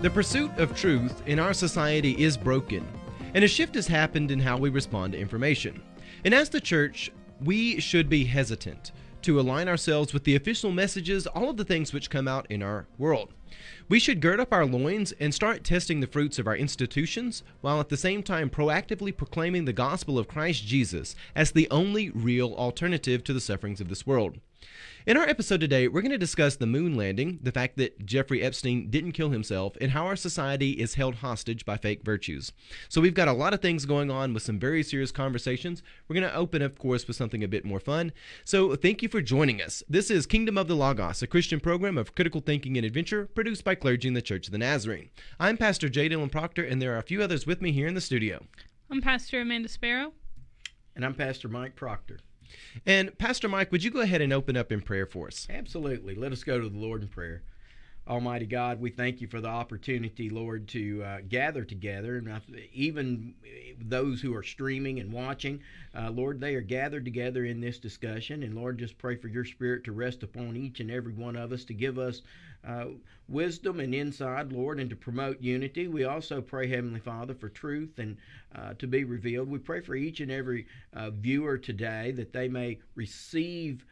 The pursuit of truth in our society is broken, and a shift has happened in how we respond to information. And as the church, we should be hesitant to align ourselves with the official messages, all of the things which come out in our world. We should gird up our loins and start testing the fruits of our institutions, while at the same time proactively proclaiming the gospel of Christ Jesus as the only real alternative to the sufferings of this world. In our episode today, we're going to discuss the moon landing, the fact that Jeffrey Epstein didn't kill himself, and how our society is held hostage by fake virtues. So, we've got a lot of things going on with some very serious conversations. We're going to open, of course, with something a bit more fun. So, thank you for joining us. This is Kingdom of the Logos, a Christian program of critical thinking and adventure produced by clergy in the Church of the Nazarene. I'm Pastor J. Dylan Proctor, and there are a few others with me here in the studio. I'm Pastor Amanda Sparrow. And I'm Pastor Mike Proctor. And Pastor Mike, would you go ahead and open up in prayer for us? Absolutely. Let us go to the Lord in prayer. Almighty God, we thank you for the opportunity, Lord, to uh, gather together. And even those who are streaming and watching, uh, Lord, they are gathered together in this discussion. And Lord, just pray for your spirit to rest upon each and every one of us to give us uh, wisdom and insight, Lord, and to promote unity. We also pray, Heavenly Father, for truth and uh, to be revealed. We pray for each and every uh, viewer today that they may receive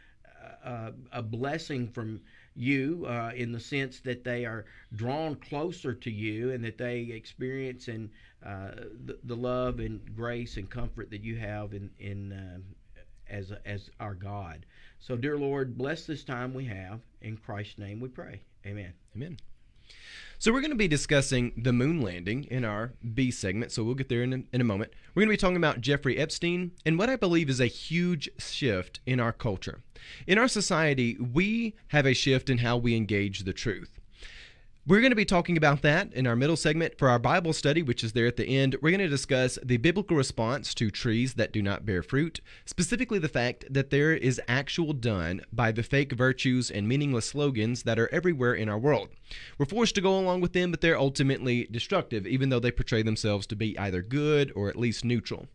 uh, a blessing from you uh, in the sense that they are drawn closer to you and that they experience in uh, the, the, love and grace and comfort that you have in, in uh, as, as our God. So, dear Lord, bless this time we have. In Christ's name we pray. Amen. Amen. So we're going to be discussing the moon landing in our B segment, so we'll get there in a, in a moment. We're going to be talking about Jeffrey Epstein and what I believe is a huge shift in our culture. In our society, we have a shift in how we engage the truth. We're going to be talking about that in our middle segment. For our Bible study, which is there at the end, we're going to discuss the biblical response to trees that do not bear fruit, specifically the fact that there is actual done by the fake virtues and meaningless slogans that are everywhere in our world. We're forced to go along with them, but they're ultimately destructive, even though they portray themselves to be either good or at least neutral.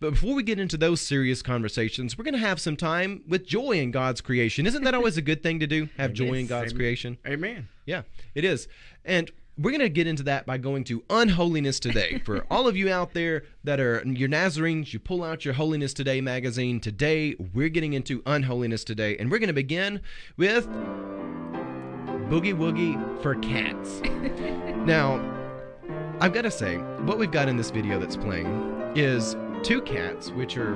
But before we get into those serious conversations, we're going to have some time with joy in God's creation. Isn't that always a good thing to do? Have joy in God's Amen. creation? Amen. Yeah, it is. And we're going to get into that by going to Unholiness Today. For all of you out there that are your Nazarenes, you pull out your Holiness Today magazine. Today, we're getting into Unholiness Today. And we're going to begin with Boogie Woogie for Cats. now, I've got to say, what we've got in this video that's playing is two cats, which are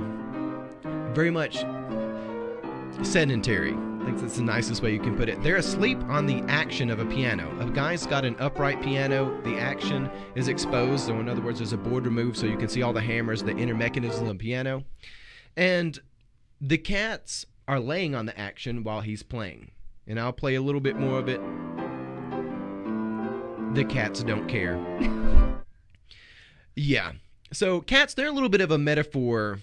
very much sedentary. I think that's the nicest way you can put it. They're asleep on the action of a piano. A guy's got an upright piano. The action is exposed. So, in other words, there's a board removed so you can see all the hammers, the inner mechanisms of the piano. And the cats are laying on the action while he's playing. And I'll play a little bit more of it. The cats don't care. yeah. So, cats, they're a little bit of a metaphor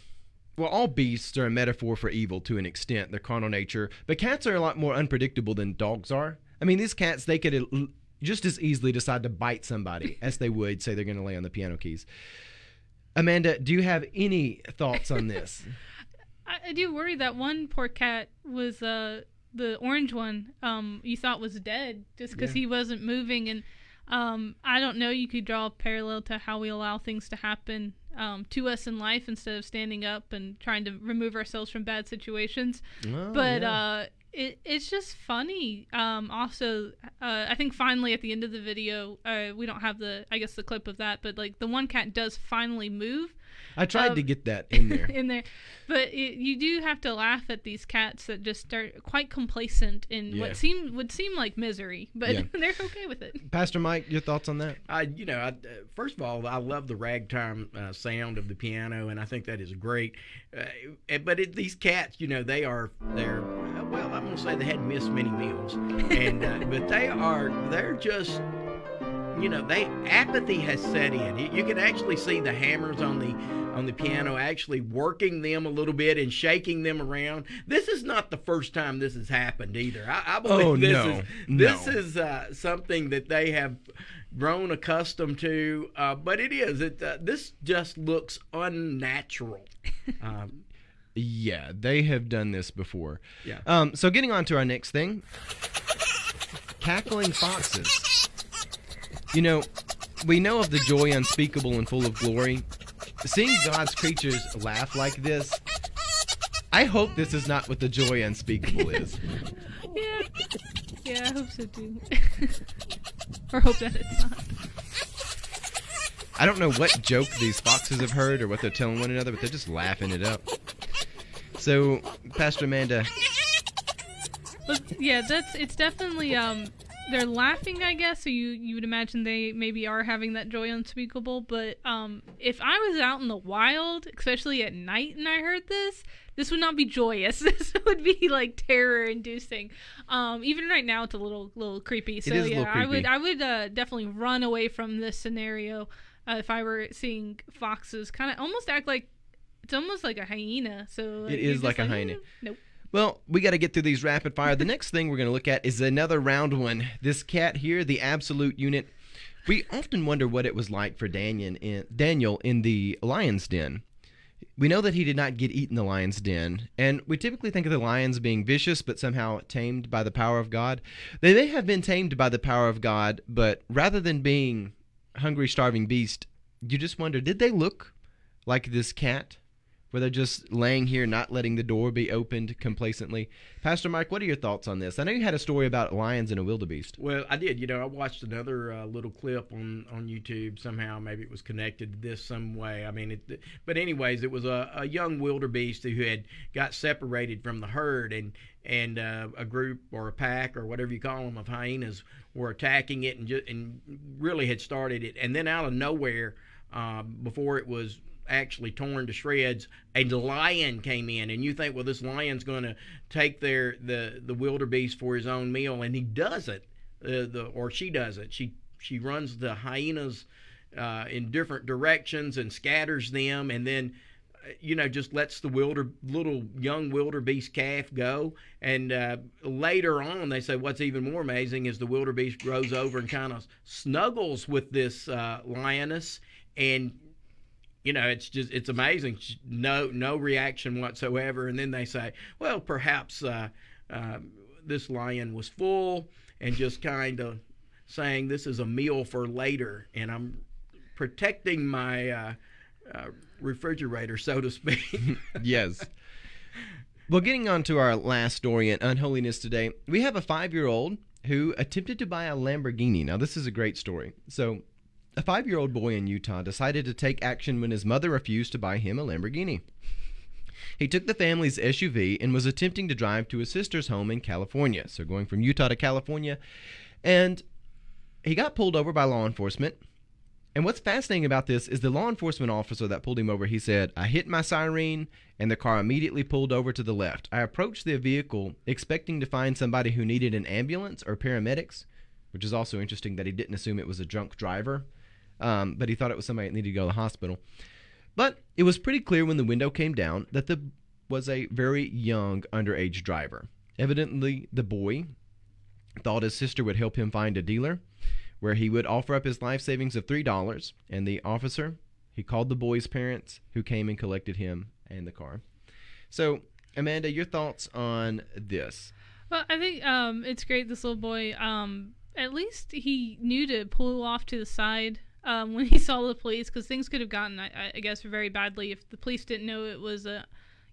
well, all beasts are a metaphor for evil to an extent, their carnal nature, but cats are a lot more unpredictable than dogs are. I mean, these cats, they could just as easily decide to bite somebody as they would say they're going to lay on the piano keys. Amanda, do you have any thoughts on this? I, I, do worry that one poor cat was uh, the orange one. Um, you thought was dead just because yeah. he wasn't moving, and um, I don't know. You could draw a parallel to how we allow things to happen um, to us in life instead of standing up and trying to remove ourselves from bad situations. Oh, but yeah. uh, it, it's just funny. Um, also, uh, I think finally at the end of the video, uh, we don't have the, I guess, the clip of that, but like the one cat does finally move I tried um, to get that in there. in there, but it, you do have to laugh at these cats that just start quite complacent in yeah. what seem would seem like misery, but yeah. they're okay with it. Pastor Mike, your thoughts on that? I, you know, I, uh, first of all, I love the ragtime uh, sound of the piano, and I think that is great. Uh, but it, these cats, you know, they are they're well, I'm gonna say they hadn't missed many meals, and uh, but they are they're just you know they apathy has set in. You, you, can actually see the hammers on the on the piano actually working them a little bit and shaking them around. This is not the first time this has happened either. I, I believe oh, this no. is this no. is uh, something that they have grown accustomed to uh, but it is. It uh, this just looks unnatural. Um, yeah they have done this before. Yeah. Um, so getting on to our next thing. Cackling foxes You know, we know of the joy unspeakable and full of glory. Seeing God's creatures laugh like this, I hope this is not what the joy unspeakable is. Yeah. Yeah, I hope so too. or hope that it's not. I don't know what joke these foxes have heard or what they're telling one another, but they're just laughing it up. So, Pastor Amanda, But yeah, that's it's definitely um they're laughing, I guess. So you you would imagine they maybe are having that joy unspeakable. But um, if I was out in the wild, especially at night, and I heard this, this would not be joyous. This would be like terror inducing. Um, even right now, it's a little little creepy. So is a yeah, little I would. I would uh, definitely run away from this scenario uh, if I were seeing foxes. Kind of almost act like. It's almost like a hyena. So It you're like a hyena. "Mm, Nope. Well, we got to get through these rapid fire. The next thing we're going to look at is another round one. This cat here, the absolute unit. We often wonder what it was like for Daniel in, Daniel in the lion's den. We know that he did not get eaten in the lion's den, and we typically think of the lions being vicious but somehow tamed by the power of God. They may have been tamed by the power of God, but rather than being hungry, starving beast, you just wonder did they look like this cat? Where they're just laying here, not letting the door be opened complacently. Pastor Mike, what are your thoughts on this? I know you had a story about lions and a wildebeest. Well, I did. You know, I watched another uh, little clip on on YouTube. Somehow, maybe it was connected to this some way. I mean, it, but anyways, it was a, a young wildebeest who had got separated from the herd, and and uh, a group or a pack or whatever you call them of hyenas were attacking it, and and really had started it, and then out of nowhere, uh, before it was actually torn to shreds. A lion came in, and you think, well, this lion's going to take their the the wildebeest for his own meal, and he doesn't. Uh, the or she doesn't. She she runs the hyenas uh, in different directions and scatters them, and then uh, you know just lets the wilder little young wildebeest calf go. And uh, later on, they say what's even more amazing is the wildebeest grows over and kind of snuggles with this uh, lioness and you know it's just it's amazing no no reaction whatsoever and then they say well perhaps uh, uh, this lion was full and just kind of saying this is a meal for later and i'm protecting my uh, uh, refrigerator so to speak yes. Well, getting on to our last story in unholiness today, we have a five year old who attempted to buy a Lamborghini. Now, this is a great story. So, a five year old boy in Utah decided to take action when his mother refused to buy him a Lamborghini. He took the family's SUV and was attempting to drive to his sister's home in California. So, going from Utah to California. And he got pulled over by law enforcement. And what's fascinating about this is the law enforcement officer that pulled him over, he said, I hit my siren and the car immediately pulled over to the left. I approached the vehicle expecting to find somebody who needed an ambulance or paramedics, which is also interesting that he didn't assume it was a drunk driver, um, but he thought it was somebody that needed to go to the hospital. But it was pretty clear when the window came down that the was a very young underage driver. Evidently, the boy thought his sister would help him find a dealer where he would offer up his life savings of $3 and the officer he called the boy's parents who came and collected him and the car so amanda your thoughts on this Well, I think um, it's great. This little boy, um, at least he knew to pull off to the side um, when he saw the police, because things could have gotten, I, I guess, very badly if the police didn't know it was a,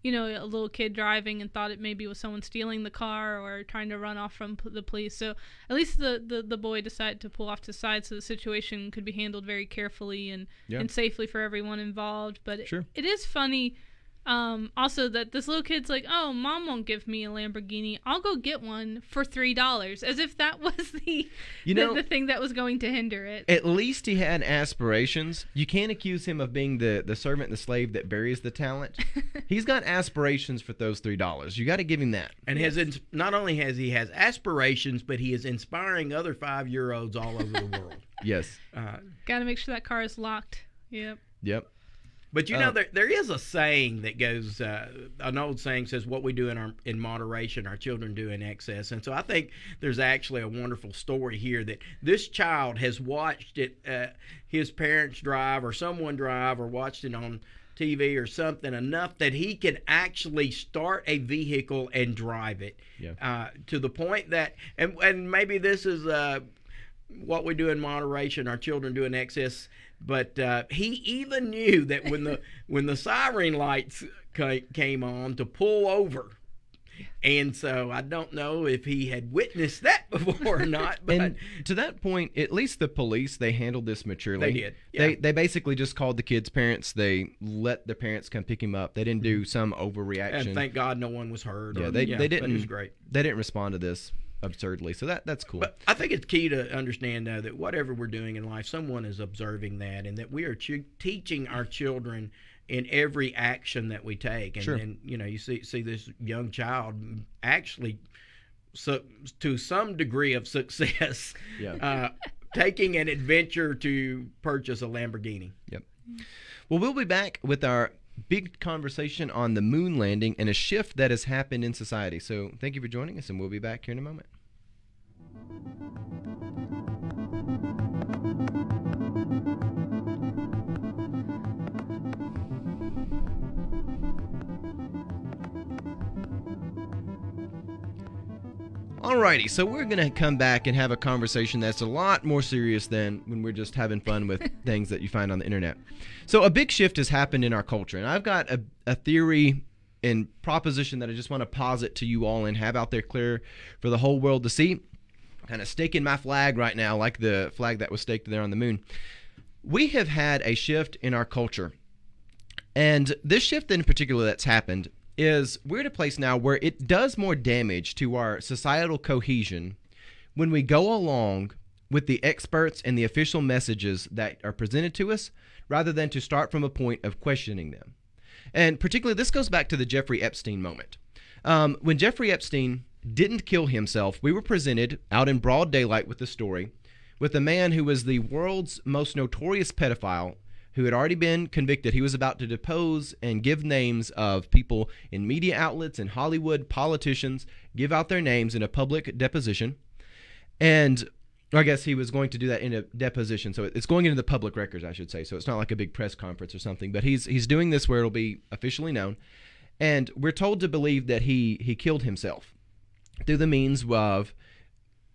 you know, a little kid driving and thought it maybe was someone stealing the car or trying to run off from p- the police. So at least the, the, the boy decided to pull off to the side so the situation could be handled very carefully and, Yeah. and safely for everyone involved. But it- it is funny um, also that this little kid's like, oh, mom won't give me a Lamborghini. I'll go get one for three dollars, as if that was the You the, know- the thing that was going to hinder it. at least he had aspirations you can't accuse him of being the, the servant the slave that buries the talent he's got aspirations for those three dollars you got to give him that and has ins- not only has he has aspirations but he is inspiring other five year olds all over the world yes uh, Got to make sure that car is locked. Yep. yep But you know, Oh. there there is a saying that goes, uh, an old saying says, "What we do in our in moderation, our children do in excess." And so I think there's actually a wonderful story here that this child has watched it, uh, his parents drive or someone drive or watched it on TV or something enough that he can actually start a vehicle and drive it Yeah. uh, to the point that, and and maybe this is. Uh, what we do in moderation, our children do in excess. But uh, he even knew that when the when the siren lights came on to pull over and so I don't know if he had witnessed that before or not. But and to that point, at least the police they handled this maturely. They did. Yeah. They they basically just called the kid's parents. They let the parents come pick him up. They didn't do some overreaction. And thank God no one was hurt. Yeah, or, they yeah, they didn't. It was great. They didn't respond to this absurdly. So that that's cool. But I think it's key to understand though that whatever we're doing in life, someone is observing that, and that we are ch- teaching our children in every action that we take. And, sure. and you know, you see see this young child actually, so to some degree of success, yeah. uh, taking an adventure to purchase a Lamborghini. Yep. Well, we'll be back with our big conversation on the moon landing and a shift that has happened in society. So, thank you for joining us, and we'll be back here in a moment. Alrighty, so we're gonna come back and have a conversation that's a lot more serious than when we're just having fun with things that you find on the internet. So a big shift has happened in our culture, and I've got a, a theory and proposition that I just want to posit to you all and have out there clear for the whole world to see. Kind of staking my flag right now, like the flag that was staked there on the moon. We have had a shift in our culture. And this shift in particular that's happened is we're at a place now where it does more damage to our societal cohesion when we go along with the experts and the official messages that are presented to us rather than to start from a point of questioning them. And particularly, this goes back to the Jeffrey Epstein moment. Um, when Jeffrey Epstein didn't kill himself, we were presented out in broad daylight with the story with a man who was the world's most notorious pedophile who had already been convicted. He was about to depose and give names of people in media outlets and Hollywood politicians, give out their names in a public deposition. And I guess he was going to do that in a deposition. So it's going into the public records, I should say. So it's not like a big press conference or something, but he's he's doing this where it'll be officially known. And we're told to believe that he he killed himself through the means of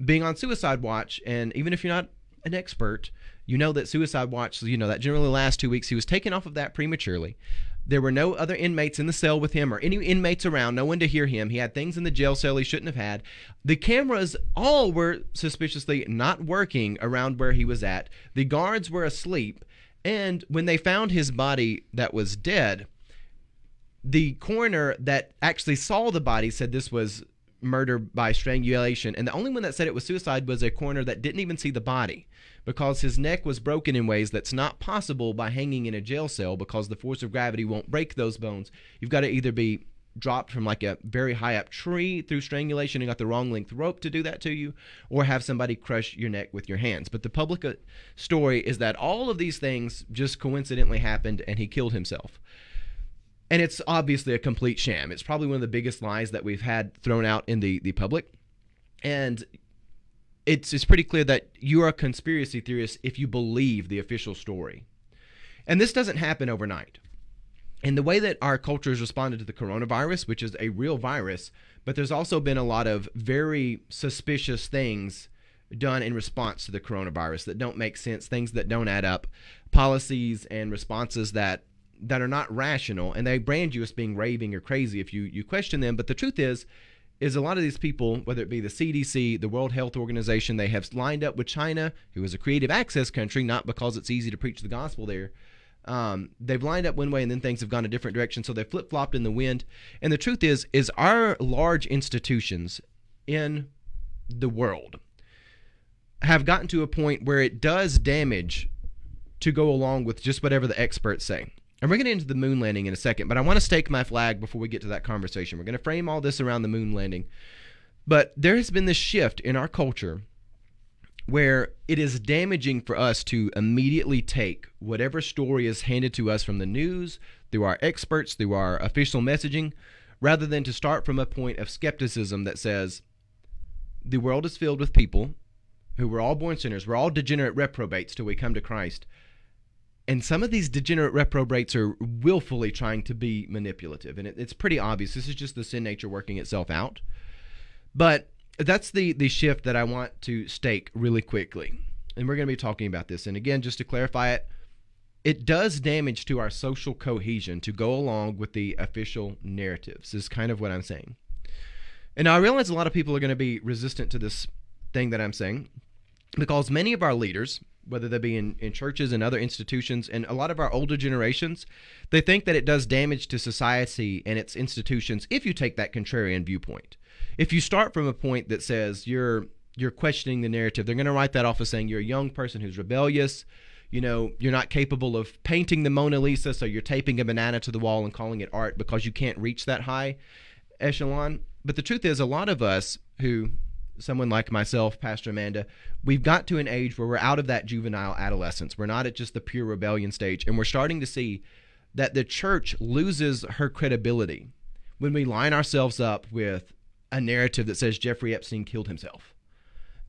being on suicide watch and even if you're not an expert, you know that Suicide Watch, you know, that generally last two weeks, he was taken off of that prematurely. There were no other inmates in the cell with him or any inmates around, no one to hear him. He had things in the jail cell he shouldn't have had. The cameras all were suspiciously not working around where he was at. The guards were asleep. And when they found his body that was dead, the coroner that actually saw the body said this was murder by strangulation. And the only one that said it was suicide was a coroner that didn't even see the body because his neck was broken in ways that's not possible by hanging in a jail cell because the force of gravity won't break those bones. You've got to either be dropped from like a very high up tree through strangulation and got the wrong length rope to do that to you, or have somebody crush your neck with your hands. But the public uh, story is that all of these things just coincidentally happened and he killed himself. And it's obviously a complete sham. It's probably one of the biggest lies that we've had thrown out in the, the public. And it's it's pretty clear that you're a conspiracy theorist if you believe the official story. And this doesn't happen overnight. And the way that our culture has responded to the coronavirus, which is a real virus, but there's also been a lot of very suspicious things done in response to the coronavirus that don't make sense, things that don't add up, policies and responses that that are not rational, and they brand you as being raving or crazy if you you question them. But the truth is, is a lot of these people, whether it be the CDC, the World Health Organization, they have lined up with China, who is a creative access country, not because it's easy to preach the gospel there. Um, they've lined up one way and then things have gone a different direction, so they flip flopped in the wind. And the truth is, is our large institutions in the world have gotten to a point where it does damage to go along with just whatever the experts say. And we're going to get into the moon landing in a second, but I want to stake my flag before we get to that conversation. We're going to frame all this around the moon landing. But there has been this shift in our culture where it is damaging for us to immediately take whatever story is handed to us from the news, through our experts, through our official messaging, rather than to start from a point of skepticism that says the world is filled with people who were all born sinners. We're all degenerate reprobates till we come to Christ. And some of these degenerate reprobates are willfully trying to be manipulative. And it, it's pretty obvious. This is just the sin nature working itself out. But that's the the shift that I want to stake really quickly, and we're going to be talking about this. And again, just to clarify it, it does damage to our social cohesion to go along with the official narratives. Is kind of what I'm saying. And I realize a lot of people are going to be resistant to this thing that I'm saying because many of our leaders, whether they be in, in churches and other institutions, and a lot of our older generations, they think that it does damage to society and its institutions if you take that contrarian viewpoint. If you start from a point that says you're you're questioning the narrative, they're going to write that off as saying you're a young person who's rebellious. You know, you're not capable of painting the Mona Lisa, so you're taping a banana to the wall and calling it art because you can't reach that high echelon. But the truth is, a lot of us who someone like myself, Pastor Amanda, we've got to an age where we're out of that juvenile adolescence. We're not at just the pure rebellion stage. And we're starting to see that the church loses her credibility when we line ourselves up with a narrative that says Jeffrey Epstein killed himself.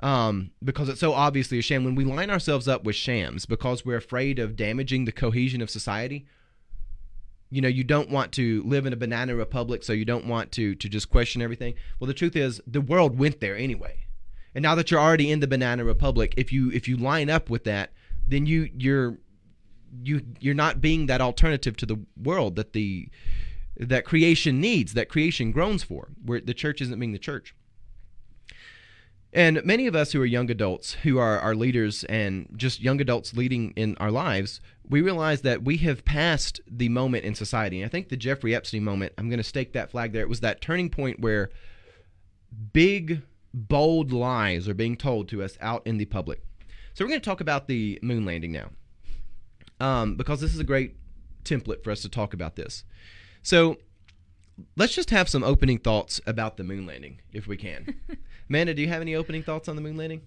Um, because it's so obviously a sham. When we line ourselves up with shams because we're afraid of damaging the cohesion of society, you know you don't want to live in a banana republic so you don't want to to just question everything. Well the truth is the world went there anyway. And now that you're already in the banana republic if you if you line up with that then you you're you you're not being that alternative to the world that the that creation needs that creation groans for where the church isn't being the church. And many of us who are young adults, who are our leaders and just young adults leading in our lives, we realize that we have passed the moment in society. And I think the Jeffrey Epstein moment, I'm going to stake that flag there. It was that turning point where big, bold lies are being told to us out in the public. So we're going to talk about the moon landing now, um, because this is a great template for us to talk about this. So let's just have some opening thoughts about the moon landing, if we can. Amanda, do you have any opening thoughts on the moon landing?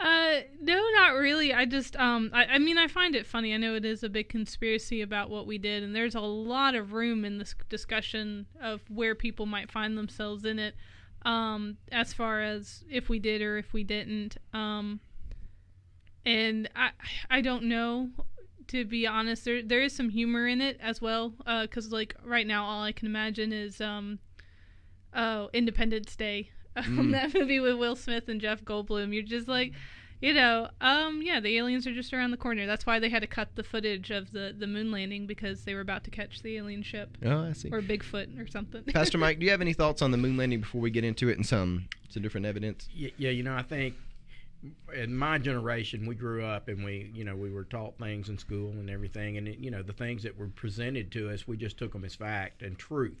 Uh, no, not really. I just, um, I, I mean, I find it funny. I know it is a big conspiracy about what we did, and there's a lot of room in this discussion of where people might find themselves in it, um, as far as if we did or if we didn't. Um, and I, I don't know. To be honest, there there is some humor in it as well. Uh, cause like right now, all I can imagine is um, oh, Independence Day mm. that movie with Will Smith and Jeff Goldblum. You're just like, you know, um, yeah, the aliens are just around the corner. That's why they had to cut the footage of the, the moon landing because they were about to catch the alien ship. Oh, I see. Or Bigfoot or something. Pastor Mike, do you have any thoughts on the moon landing before we get into it and some some different evidence? Yeah, yeah you know, I think in my generation, we grew up and we, you know, we were taught things in school and everything, and it, you know, the things that were presented to us, we just took them as fact and truth.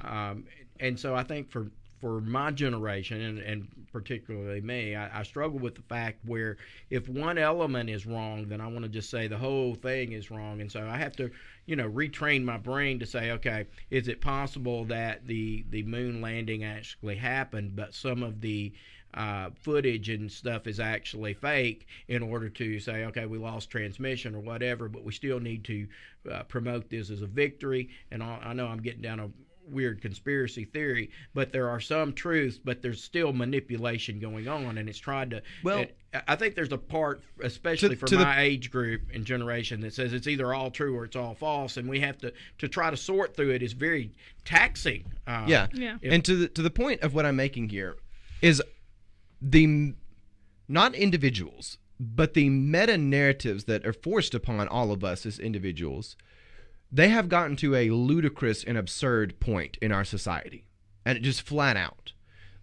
Um, and so I think for for my generation and, and particularly me, I, I, struggle with the fact where if one element is wrong, then I want to just say the whole thing is wrong, and so I have to, you know, retrain my brain to say, okay, is it possible that the the moon landing actually happened, but some of the uh, footage and stuff is actually fake in order to say, okay, we lost transmission or whatever, but we still need to uh, promote this as a victory. And I, I know I'm getting down a weird conspiracy theory, but there are some truths, but there's still manipulation going on, and it's trying to. Well, it, I think there's a part, especially to, for to my the, age group and generation, that says it's either all true or it's all false, and we have to to try to sort through it is very taxing. Uh, yeah, yeah. If, and to the to the point of what I'm making here is the not individuals, but the meta narratives that are forced upon all of us as individuals they have gotten to a ludicrous and absurd point in our society. And it just flat out.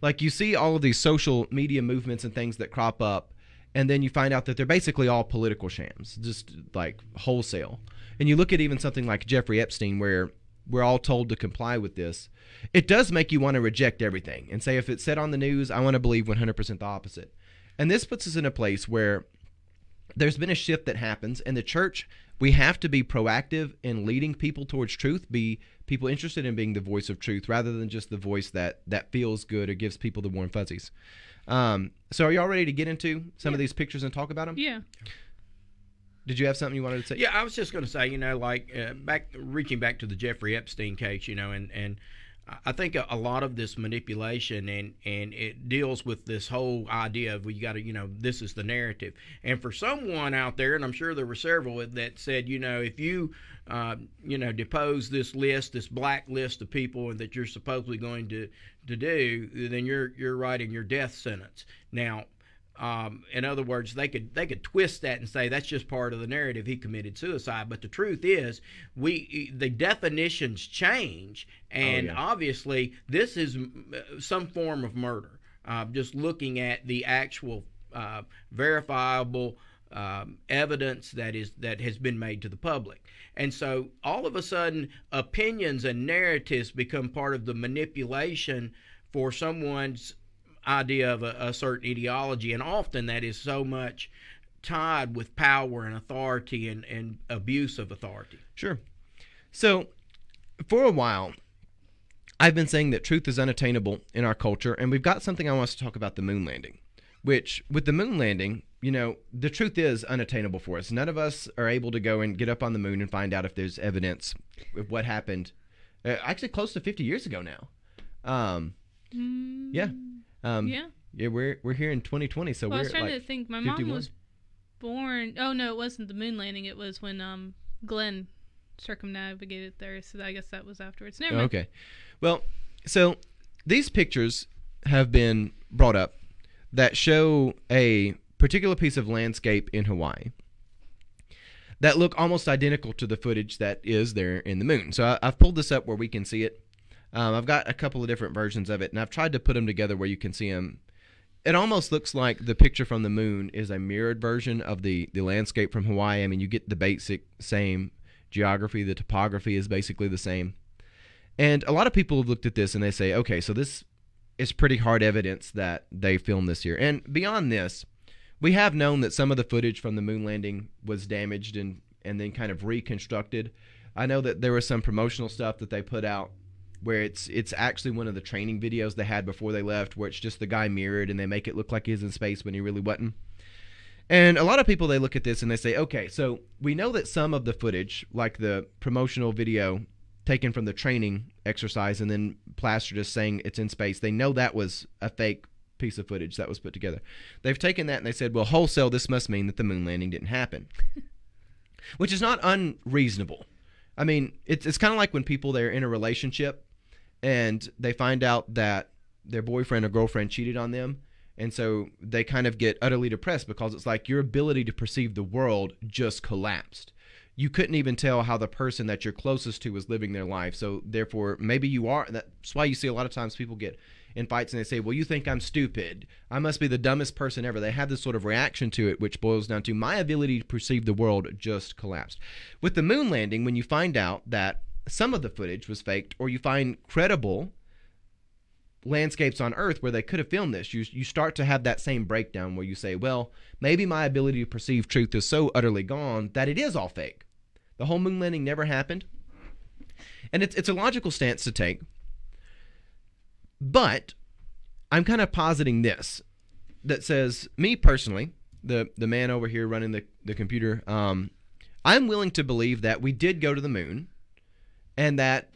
Like you see all of these social media movements and things that crop up, and then you find out that they're basically all political shams, just like wholesale. And you look at even something like Jeffrey Epstein, where we're all told to comply with this. It does make you want to reject everything and say, if it's said on the news, I want to believe 100% the opposite. And this puts us in a place where there's been a shift that happens, and the church we have to be proactive in leading people towards truth be people interested in being the voice of truth rather than just the voice that that feels good or gives people the warm fuzzies. Um, so are y'all ready to get into some yeah. of these pictures and talk about them yeah. Did you have something you wanted to say? Yeah i was just going to say you know like uh, back reaching back to the jeffrey epstein case you know and and I think a, a lot of this manipulation and and it deals with this whole idea of we got to you know this is the narrative. And for someone out there, and I'm sure there were several that said, you know, if you uh, you know depose this list, this black list of people that you're supposedly going to to do, then you're you're writing your death sentence. Now um, in other words, they could they could twist that and say that's just part of the narrative. He committed suicide, but the truth is, we the definitions change, and oh, yeah. obviously this is some form of murder. Uh, just looking at the actual uh, verifiable um, evidence that is that has been made to the public, and so all of a sudden, opinions and narratives become part of the manipulation for someone's idea of a, a certain ideology, and often that is so much tied with power and authority and, and abuse of authority. Sure. So, for a while, I've been saying that truth is unattainable in our culture, and we've got something I want to talk about the moon landing. Which, with the moon landing, you know, the truth is unattainable for us. None of us are able to go and get up on the moon and find out if there's evidence of what happened. Uh, actually, close to 50 years ago now. Um. Yeah, um, yeah. Yeah, we're we're here in 2020, so well, we're. I was trying like to think. My 51. mom was born. Oh no, it wasn't the moon landing. It was when um Glenn circumnavigated there. So I guess that was afterwards. Never mind. Okay. Well, so these pictures have been brought up that show a particular piece of landscape in Hawaii that look almost identical to the footage that is there in the moon. So I, have pulled this up where we can see it. Um, I've got a couple of different versions of it, and I've tried to put them together where you can see them. It almost looks like the picture from the moon is a mirrored version of the the landscape from Hawaii. I mean, you get the basic same geography, the topography is basically the same. And a lot of people have looked at this and they say, okay, so this is pretty hard evidence that they filmed this here. And beyond this, we have known that some of the footage from the moon landing was damaged and and then kind of reconstructed. I know that there was some promotional stuff that they put out where it's it's actually one of the training videos they had before they left, where it's just the guy mirrored and they make it look like he's in space when he really wasn't. And a lot of people they look at this and they say, okay, so we know that some of the footage, like the promotional video taken from the training exercise and then plastered just saying it's in space, they know that was a fake piece of footage that was put together. They've taken that and they said, well, wholesale, this must mean that the moon landing didn't happen. Which is not unreasonable. I mean, it's, it's kind of like when people they're in a relationship and they find out that their boyfriend or girlfriend cheated on them. And so they kind of get utterly depressed because it's like your ability to perceive the world just collapsed. You couldn't even tell how the person that you're closest to was living their life. So therefore maybe you are that's why you see a lot of times people get in fights and they say well you think i'm stupid. I must be the dumbest person ever. They have this sort of reaction to it which boils down to my ability to perceive the world just collapsed. With the moon landing when you find out that some of the footage was faked, or you find credible landscapes on Earth where they could have filmed this, you you start to have that same breakdown where you say, well, maybe my ability to perceive truth is so utterly gone that it is all fake. The whole moon landing never happened, and it's it's a logical stance to take. But I'm kind of positing this that says me personally, the the man over here running the the computer, um, I'm willing to believe that we did go to the moon and that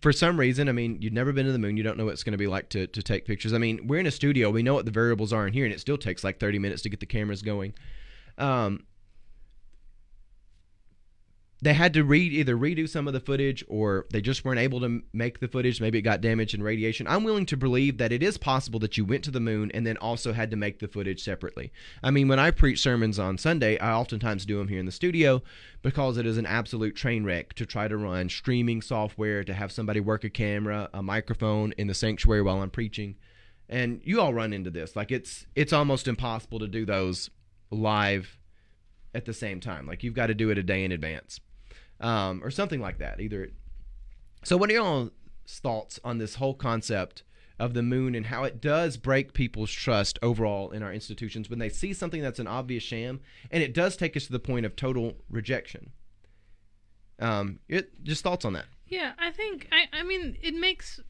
for some reason, I mean, you've never been to the moon. You don't know what it's going to be like to, to take pictures. I mean, we're in a studio. We know what the variables are in here, and it still takes like 30 minutes to get the cameras going. Um, they had to re- either redo some of the footage or they just weren't able to make the footage. Maybe it got damaged in radiation. I'm willing to believe that it is possible that you went to the moon and then also had to make the footage separately. I mean, when I preach sermons on Sunday, I oftentimes do them here in the studio because it is an absolute train wreck to try to run streaming software, to have somebody work a camera, a microphone in the sanctuary while I'm preaching. And you all run into this. Like it's it's almost impossible to do those live at the same time. Like you've got to do it a day in advance um, or something like that. Either. So, what are y'all's thoughts on this whole concept of the moon and how it does break people's trust overall in our institutions when they see something that's an obvious sham, and it does take us to the point of total rejection? Um, it, just thoughts on that. Yeah, I think I, I mean it makes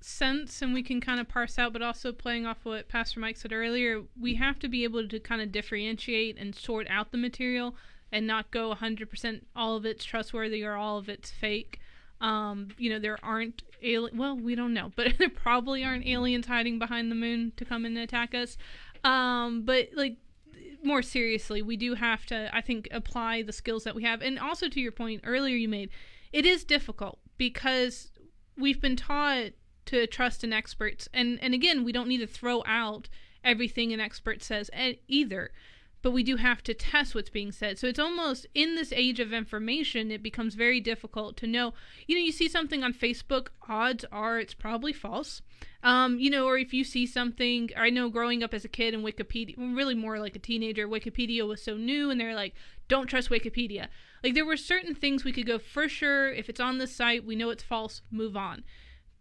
sense and we can kind of parse out but also playing off what pastor mike said earlier we have to be able to kind of differentiate and sort out the material and not go 100% all of it's trustworthy or all of it's fake. Um, you know, there aren't alien. Well, we don't know, but there probably aren't aliens hiding behind the moon to come and attack us. Um, but like more seriously, we do have to, I think, apply the skills that we have. And also to your point earlier you made, it is difficult because we've been taught to trust in experts. And and again, we don't need to throw out everything an expert says either but we do have to test what's being said. So it's almost in this age of information, it becomes very difficult to know. You know, you see something on Facebook, odds are it's probably false. Um, you know, or if you see something, I know growing up as a kid in Wikipedia, really more like a teenager, Wikipedia was so new, and they're like, don't trust Wikipedia. Like there were certain things we could go for sure. If it's on the site, we know it's false, move on.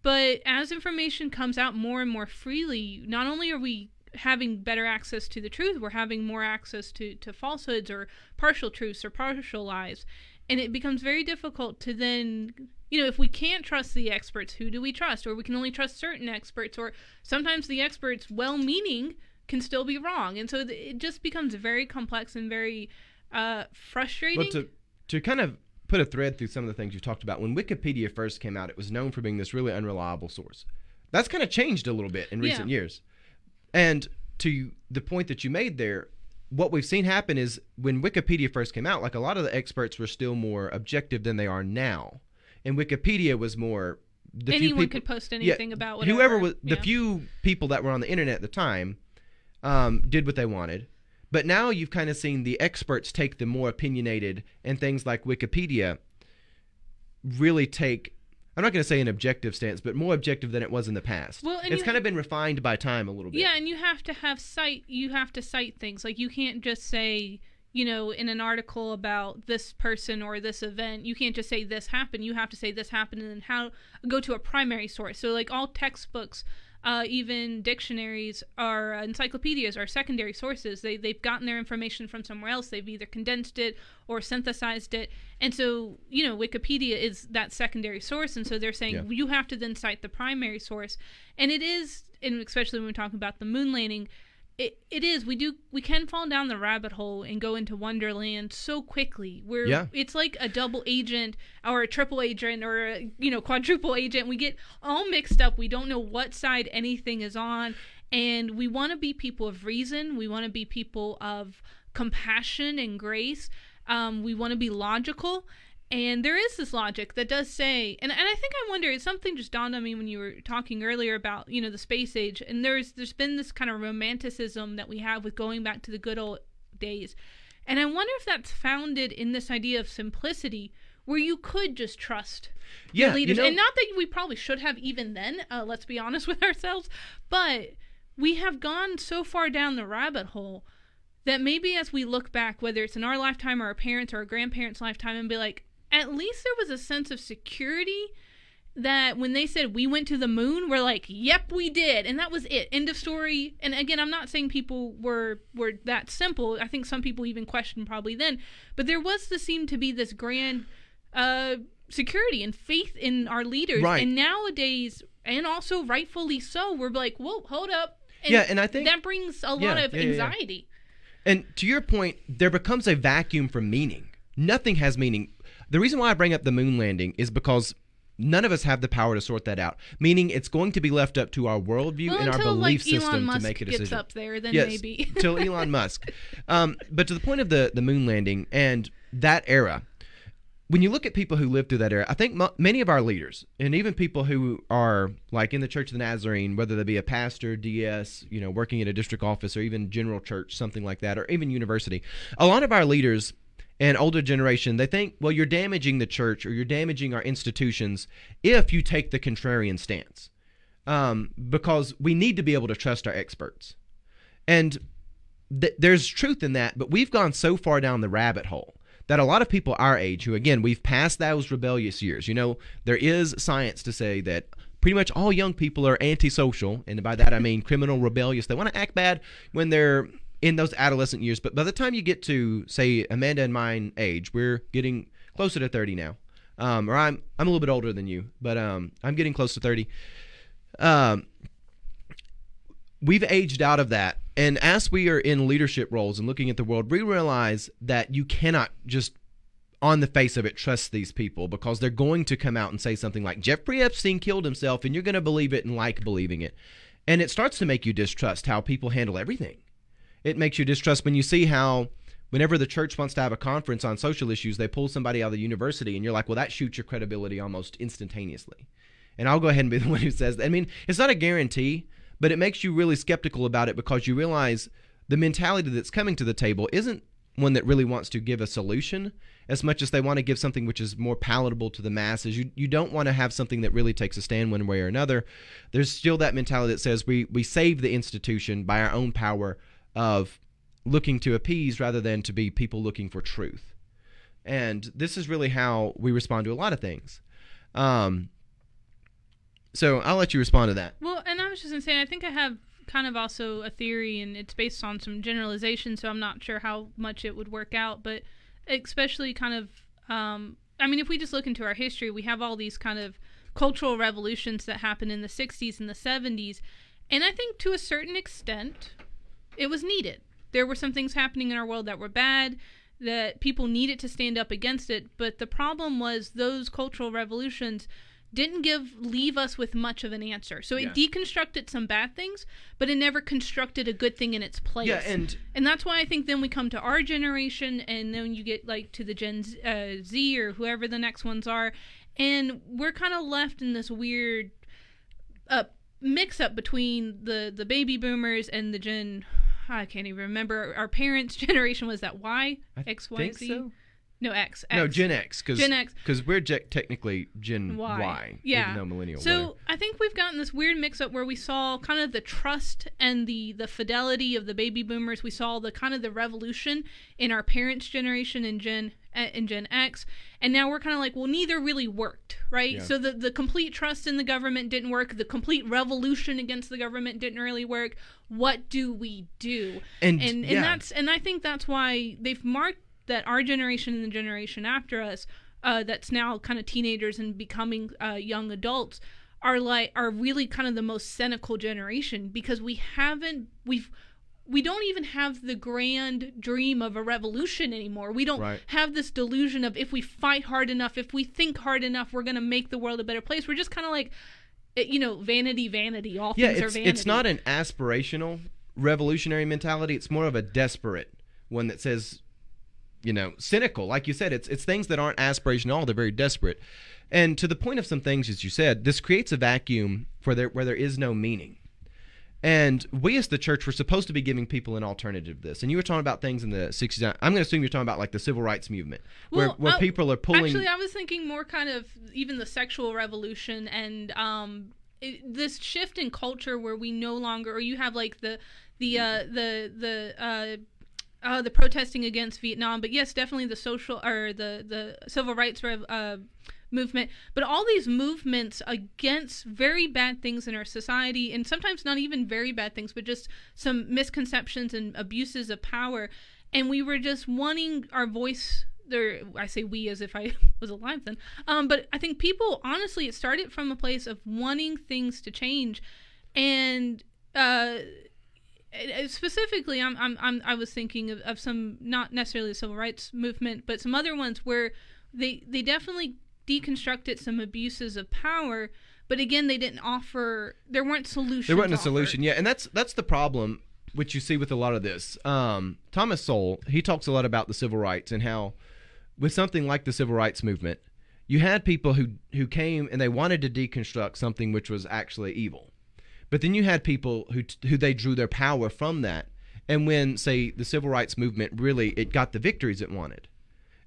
But as information comes out more and more freely, not only are we having better access to the truth, we're having more access to, to falsehoods or partial truths or partial lies. And it becomes very difficult to then, you know, if we can't trust the experts, who do we trust? Or we can only trust certain experts, or sometimes the experts, well meaning, can still be wrong. And so it just becomes very complex and very uh, frustrating. But to, to kind of put a thread through some of the things you've talked about, when Wikipedia first came out, it was known for being this really unreliable source. That's kind of changed a little bit in recent yeah. years. And to the point that you made there, what we've seen happen is when Wikipedia first came out, like a lot of the experts were still more objective than they are now. And Wikipedia was more the anyone people, could post anything yeah, about whatever. Whoever was yeah. the few people that were on the internet at the time um, did what they wanted. But now you've kind of seen the experts take the more opinionated and things like Wikipedia really take I'm not going to say an objective stance, but more objective than it was in the past. Well, it's kind ha- of been refined by time a little bit. Yeah, and you have to have cite. You have to cite things like you can't just say, you know, in an article about this person or this event, you can't just say this happened. You have to say this happened and then how go to a primary source. So like all textbooks uh, even dictionaries or encyclopedias are secondary sources. They, they've gotten their information from somewhere else. They've either condensed it or synthesized it. And so, you know, Wikipedia is that secondary source. And so they're saying yeah. you have to then cite the primary source. And it is, and especially when we're talking about the moon landing, it, it is. We do we can fall down the rabbit hole and go into wonderland so quickly. Where yeah. it's like a double agent or a triple agent or a you know quadruple agent. We get all mixed up. We don't know what side anything is on. And we want to be people of reason. We want to be people of compassion and grace. Um, we want to be logical and there is this logic that does say, and, and I think I wonder, something just dawned on me when you were talking earlier about, you know, the space age. And there's there's been this kind of romanticism that we have with going back to the good old days. And I wonder if that's founded in this idea of simplicity where you could just trust yeah, leaders. You know, and not that we probably should have even then, uh, let's be honest with ourselves, but we have gone so far down the rabbit hole that maybe as we look back, whether it's in our lifetime or our parents' or our grandparents' lifetime, and be like, at least there was a sense of security that when they said we went to the moon, we're like, "Yep, we did," and that was it. End of story. And again, I'm not saying people were were that simple. I think some people even questioned probably then, but there was to seem to be this grand uh, security and faith in our leaders. Right. And nowadays, and also rightfully so, we're like, "Whoa, hold up." And yeah, and I think that brings a yeah, lot of yeah, anxiety. Yeah, and to your point, there becomes a vacuum for meaning. Nothing has meaning the reason why I bring up the moon landing is because none of us have the power to sort that out. Meaning, it's going to be left up to our worldview well, and our belief like, system Musk to make a decision. Gets up there, then yes, maybe till Elon Musk. Um, but to the point of the the moon landing and that era, when you look at people who lived through that era, I think many of our leaders and even people who are like in the Church of the Nazarene, whether they be a pastor, DS, you know, working at a district office or even general church, something like that, or even university, a lot of our leaders and older generation, they think, well, you're damaging the church or you're damaging our institutions if you take the contrarian stance. Um, because we need to be able to trust our experts. And th- there's truth in that, but we've gone so far down the rabbit hole that a lot of people our age, who again, we've passed those rebellious years, you know, there is science to say that pretty much all young people are antisocial. And by that I mean criminal, rebellious. They want to act bad when they're in those adolescent years. But by the time you get to say Amanda and mine age, we're getting closer to 30 now. Um, or I'm I'm a little bit older than you, but um, I'm getting close to 30. Um, we've aged out of that, and as we are in leadership roles and looking at the world, we realize that you cannot just on the face of it trust these people because they're going to come out and say something like Jeffrey Epstein killed himself and you're going to believe it and like believing it. And it starts to make you distrust how people handle everything. It makes you distrust when you see how whenever the church wants to have a conference on social issues, they pull somebody out of the university and you're like, well, that shoots your credibility almost instantaneously. And I'll go ahead and be the one who says that. I mean, it's not a guarantee, but it makes you really skeptical about it because you realize the mentality that's coming to the table isn't one that really wants to give a solution as much as they want to give something which is more palatable to the masses. You you don't want to have something that really takes a stand one way or another. There's still that mentality that says we we save the institution by our own power of looking to appease rather than to be people looking for truth. And this is really how we respond to a lot of things. Um, so I'll let you respond to that. Well, and I was just gonna say, I think I have kind of also a theory, and it's based on some generalization, so I'm not sure how much it would work out, but especially kind of, um, I mean, if we just look into our history, we have all these kind of cultural revolutions that happened in the 60s and the 70s, and I think to a certain extent, it was needed. There were some things happening in our world that were bad that people needed to stand up against it, but the problem was those cultural revolutions didn't give leave us with much of an answer. So it Yeah. deconstructed some bad things, but it never constructed a good thing in its place. Yeah, and and that's why I think then we come to our generation, and then you get like to the Gen Z, uh, Z or whoever the next ones are, and we're kind of left in this weird uh, mix up between the the baby boomers and the Gen. I can't even remember. Our parents' generation was that Y, X, Y, Z? so. No X, No, X. Gen X, because Gen X. because we're ge- technically Gen Y. Y, Yeah. even though millennial. So whatever. I think we've gotten this weird mix up where we saw kind of the trust and the the fidelity of the baby boomers. We saw the kind of the revolution in our parents' generation in Gen uh, in Gen X, and now we're kind of like, well, neither really worked, right? Yeah. So the the complete trust in the government didn't work. The complete revolution against the government didn't really work. What do we do? and and yeah, and that's and I think that's why they've marked that our generation and the generation after us, uh, that's now kind of teenagers and becoming uh, young adults, are like are really kind of the most cynical generation because we haven't we've we don't even have the grand dream of a revolution anymore. We don't Right. have this delusion of if we fight hard enough, if we think hard enough, we're going to make the world a better place. We're just kind of like, eh, you know, vanity, vanity. All yeah, things are it's vanity. it's not an aspirational revolutionary mentality. It's more of a desperate one that says, you know, cynical. Like you said, it's it's things that aren't aspirational. at all. They're very desperate. And to the point of some things, as you said, this creates a vacuum for there where there is no meaning. And we as the church were supposed to be giving people an alternative to this. And you were talking about things in the 60s. I'm going to assume you're talking about like the civil rights movement, where, Well, where I- people are pulling. Actually, I was thinking more kind of even the sexual revolution and um, it, this shift in culture where we no longer, or you have like the the uh, the the. Uh, uh, the protesting against Vietnam, but yes, definitely the social or the the civil rights rev, uh, movement. But all these movements against very bad things in our society, and sometimes not even very bad things, but just some misconceptions and abuses of power. And we were just wanting our voice. There, I say we as if I was alive then. Um, but I think people, honestly, it started from a place of wanting things to change, and uh, specifically I'm, I'm, I'm i was thinking of, of some not necessarily the civil rights movement but some other ones where they they definitely deconstructed some abuses of power but again they didn't offer there weren't solutions there wasn't a offered. solution. Yeah and that's that's the problem which you see with a lot of this. Um, thomas sowell he talks a lot about the civil rights and how with something like the civil rights movement you had people who who came and they wanted to deconstruct something which was actually evil. But then you had people who who they drew their power from that. And when say the civil rights movement really it got the victories it wanted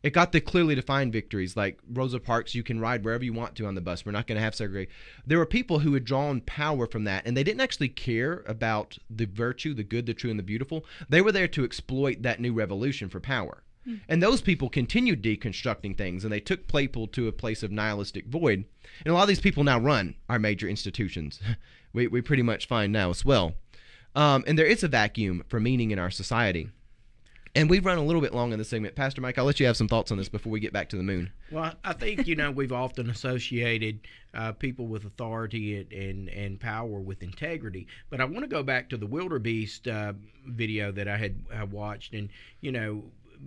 it got the clearly defined victories like Rosa Parks, you can ride wherever you want to on the bus. We're not going to have segregation. There were people who had drawn power from that, and they didn't actually care about the virtue, the good, the true, and the beautiful. They were there to exploit that new revolution for power. And those people continued deconstructing things, and they took people to a place of nihilistic void. And a lot of these people now run our major institutions. we, we pretty much find now as well. Um, and there is a vacuum for meaning in our society. And we've run a little bit long in this segment. Pastor Mike, I'll let you have some thoughts on this before we get back to the moon. Well, I think you know we've often associated uh, people with authority and, and and power with integrity, but I want to go back to the wildebeest uh, video that I had watched, and you know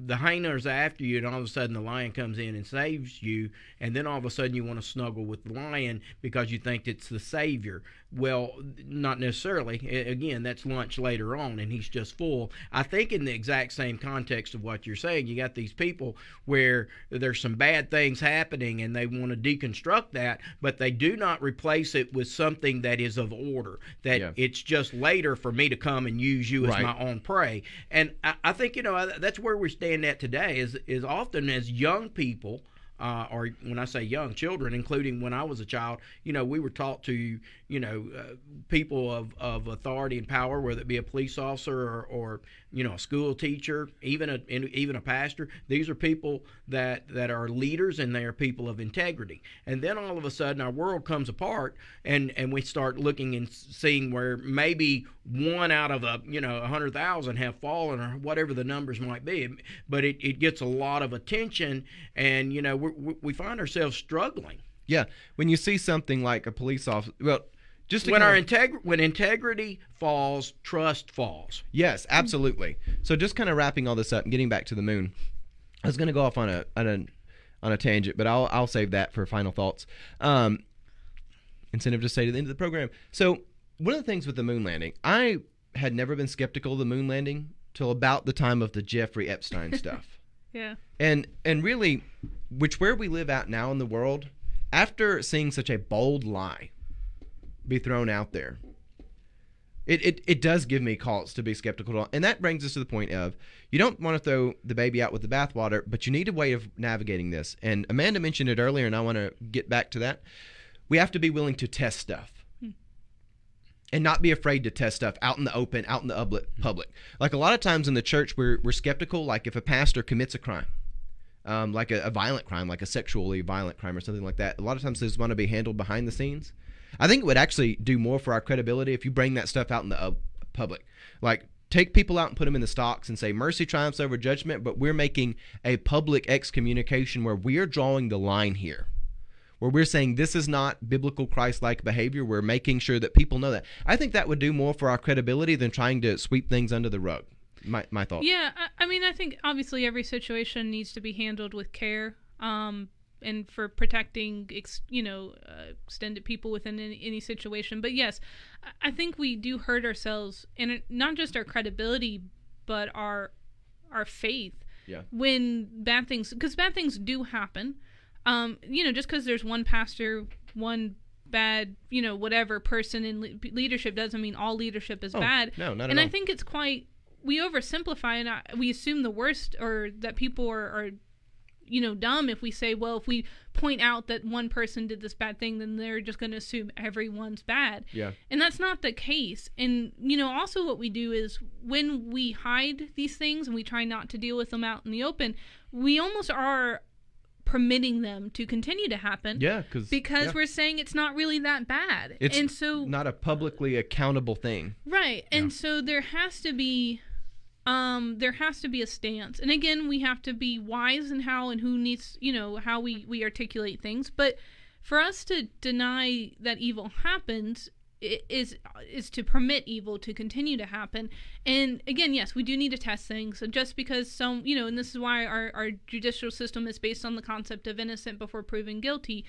the hyena's after you, and all of a sudden the lion comes in and saves you, and then all of a sudden you want to snuggle with the lion because you think it's the savior. Well, not necessarily. Again, that's lunch later on, and he's just full. I think in the exact same context of what you're saying, you got these people where there's some bad things happening, and they want to deconstruct that, but they do not replace it with something that is of order. That yeah. it's just later for me to come and use you right. as my own prey. And I, I think you know that's where we stand at today. Is is often as young people uh, or when I say young children, including when I was a child, you know, we were taught to, you know, uh, people of, of authority and power, whether it be a police officer or, or you know, a school teacher, even a even a pastor. These are people that that are leaders and they are people of integrity. And then all of a sudden, our world comes apart, and and we start looking and seeing where maybe one out of a you know a hundred thousand have fallen or whatever the numbers might be. But it, it gets a lot of attention, and you know we we find ourselves struggling. Yeah, when you see something like a police officer, well, just when our integ- when integrity falls, trust falls. Yes, absolutely. So just kind of wrapping all this up and getting back to the moon. I was going to go off on a on a on a tangent, but I'll I'll save that for final thoughts. Um, incentive to say to the end of the program. So one of the things with the moon landing, I had never been skeptical of the moon landing till about the time of the Jeffrey Epstein stuff. yeah. And and really, which where we live at now in the world, after seeing such a bold lie be thrown out there. It, it, it does give me cause to be skeptical. And that brings us to the point of you don't want to throw the baby out with the bathwater, but you need a way of navigating this. And Amanda mentioned it earlier, and I want to get back to that. We have to be willing to test stuff hmm. and not be afraid to test stuff out in the open, out in the hmm. public. Like a lot of times in the church, we're, we're skeptical. Like if a pastor commits a crime, um, like a, a, violent crime, like a sexually violent crime or something like that, a lot of times those want to be handled behind the scenes. I think it would actually do more for our credibility if you bring that stuff out in the uh, public. Like, take people out and put them in the stocks and say mercy triumphs over judgment, but we're making a public excommunication where we're drawing the line here. Where we're saying this is not biblical Christ like behavior. We're making sure that people know that. I think that would do more for our credibility than trying to sweep things under the rug. My, my thought. Yeah, I, I mean, I think obviously every situation needs to be handled with care. Um, and for protecting ex, you know uh, extended people within any, any, situation but yes i think we do hurt ourselves and not just our credibility but our our faith yeah. when bad things because bad things do happen um you know just because there's one pastor one bad you know whatever person in le- leadership doesn't mean all leadership is oh, bad no not and i all. think it's quite we oversimplify and I, we assume the worst or that people are, are you know dumb if we say well if we point out that one person did this bad thing then they're just going to assume everyone's bad. Yeah. And that's not the case. And you know also what we do is when we hide these things and we try not to deal with them out in the open we almost are permitting them to continue to happen yeah because yeah. we're saying it's not really that bad. It's and so not a publicly accountable thing. Right. And yeah. so there has to be um there has to be a stance. And again we have to be wise in how and who needs you know how we we articulate things. But for us to deny that evil happens is is to permit evil to continue to happen. And again yes we do need to test things. So just because some you know and this is why our, our judicial system is based on the concept of innocent before proven guilty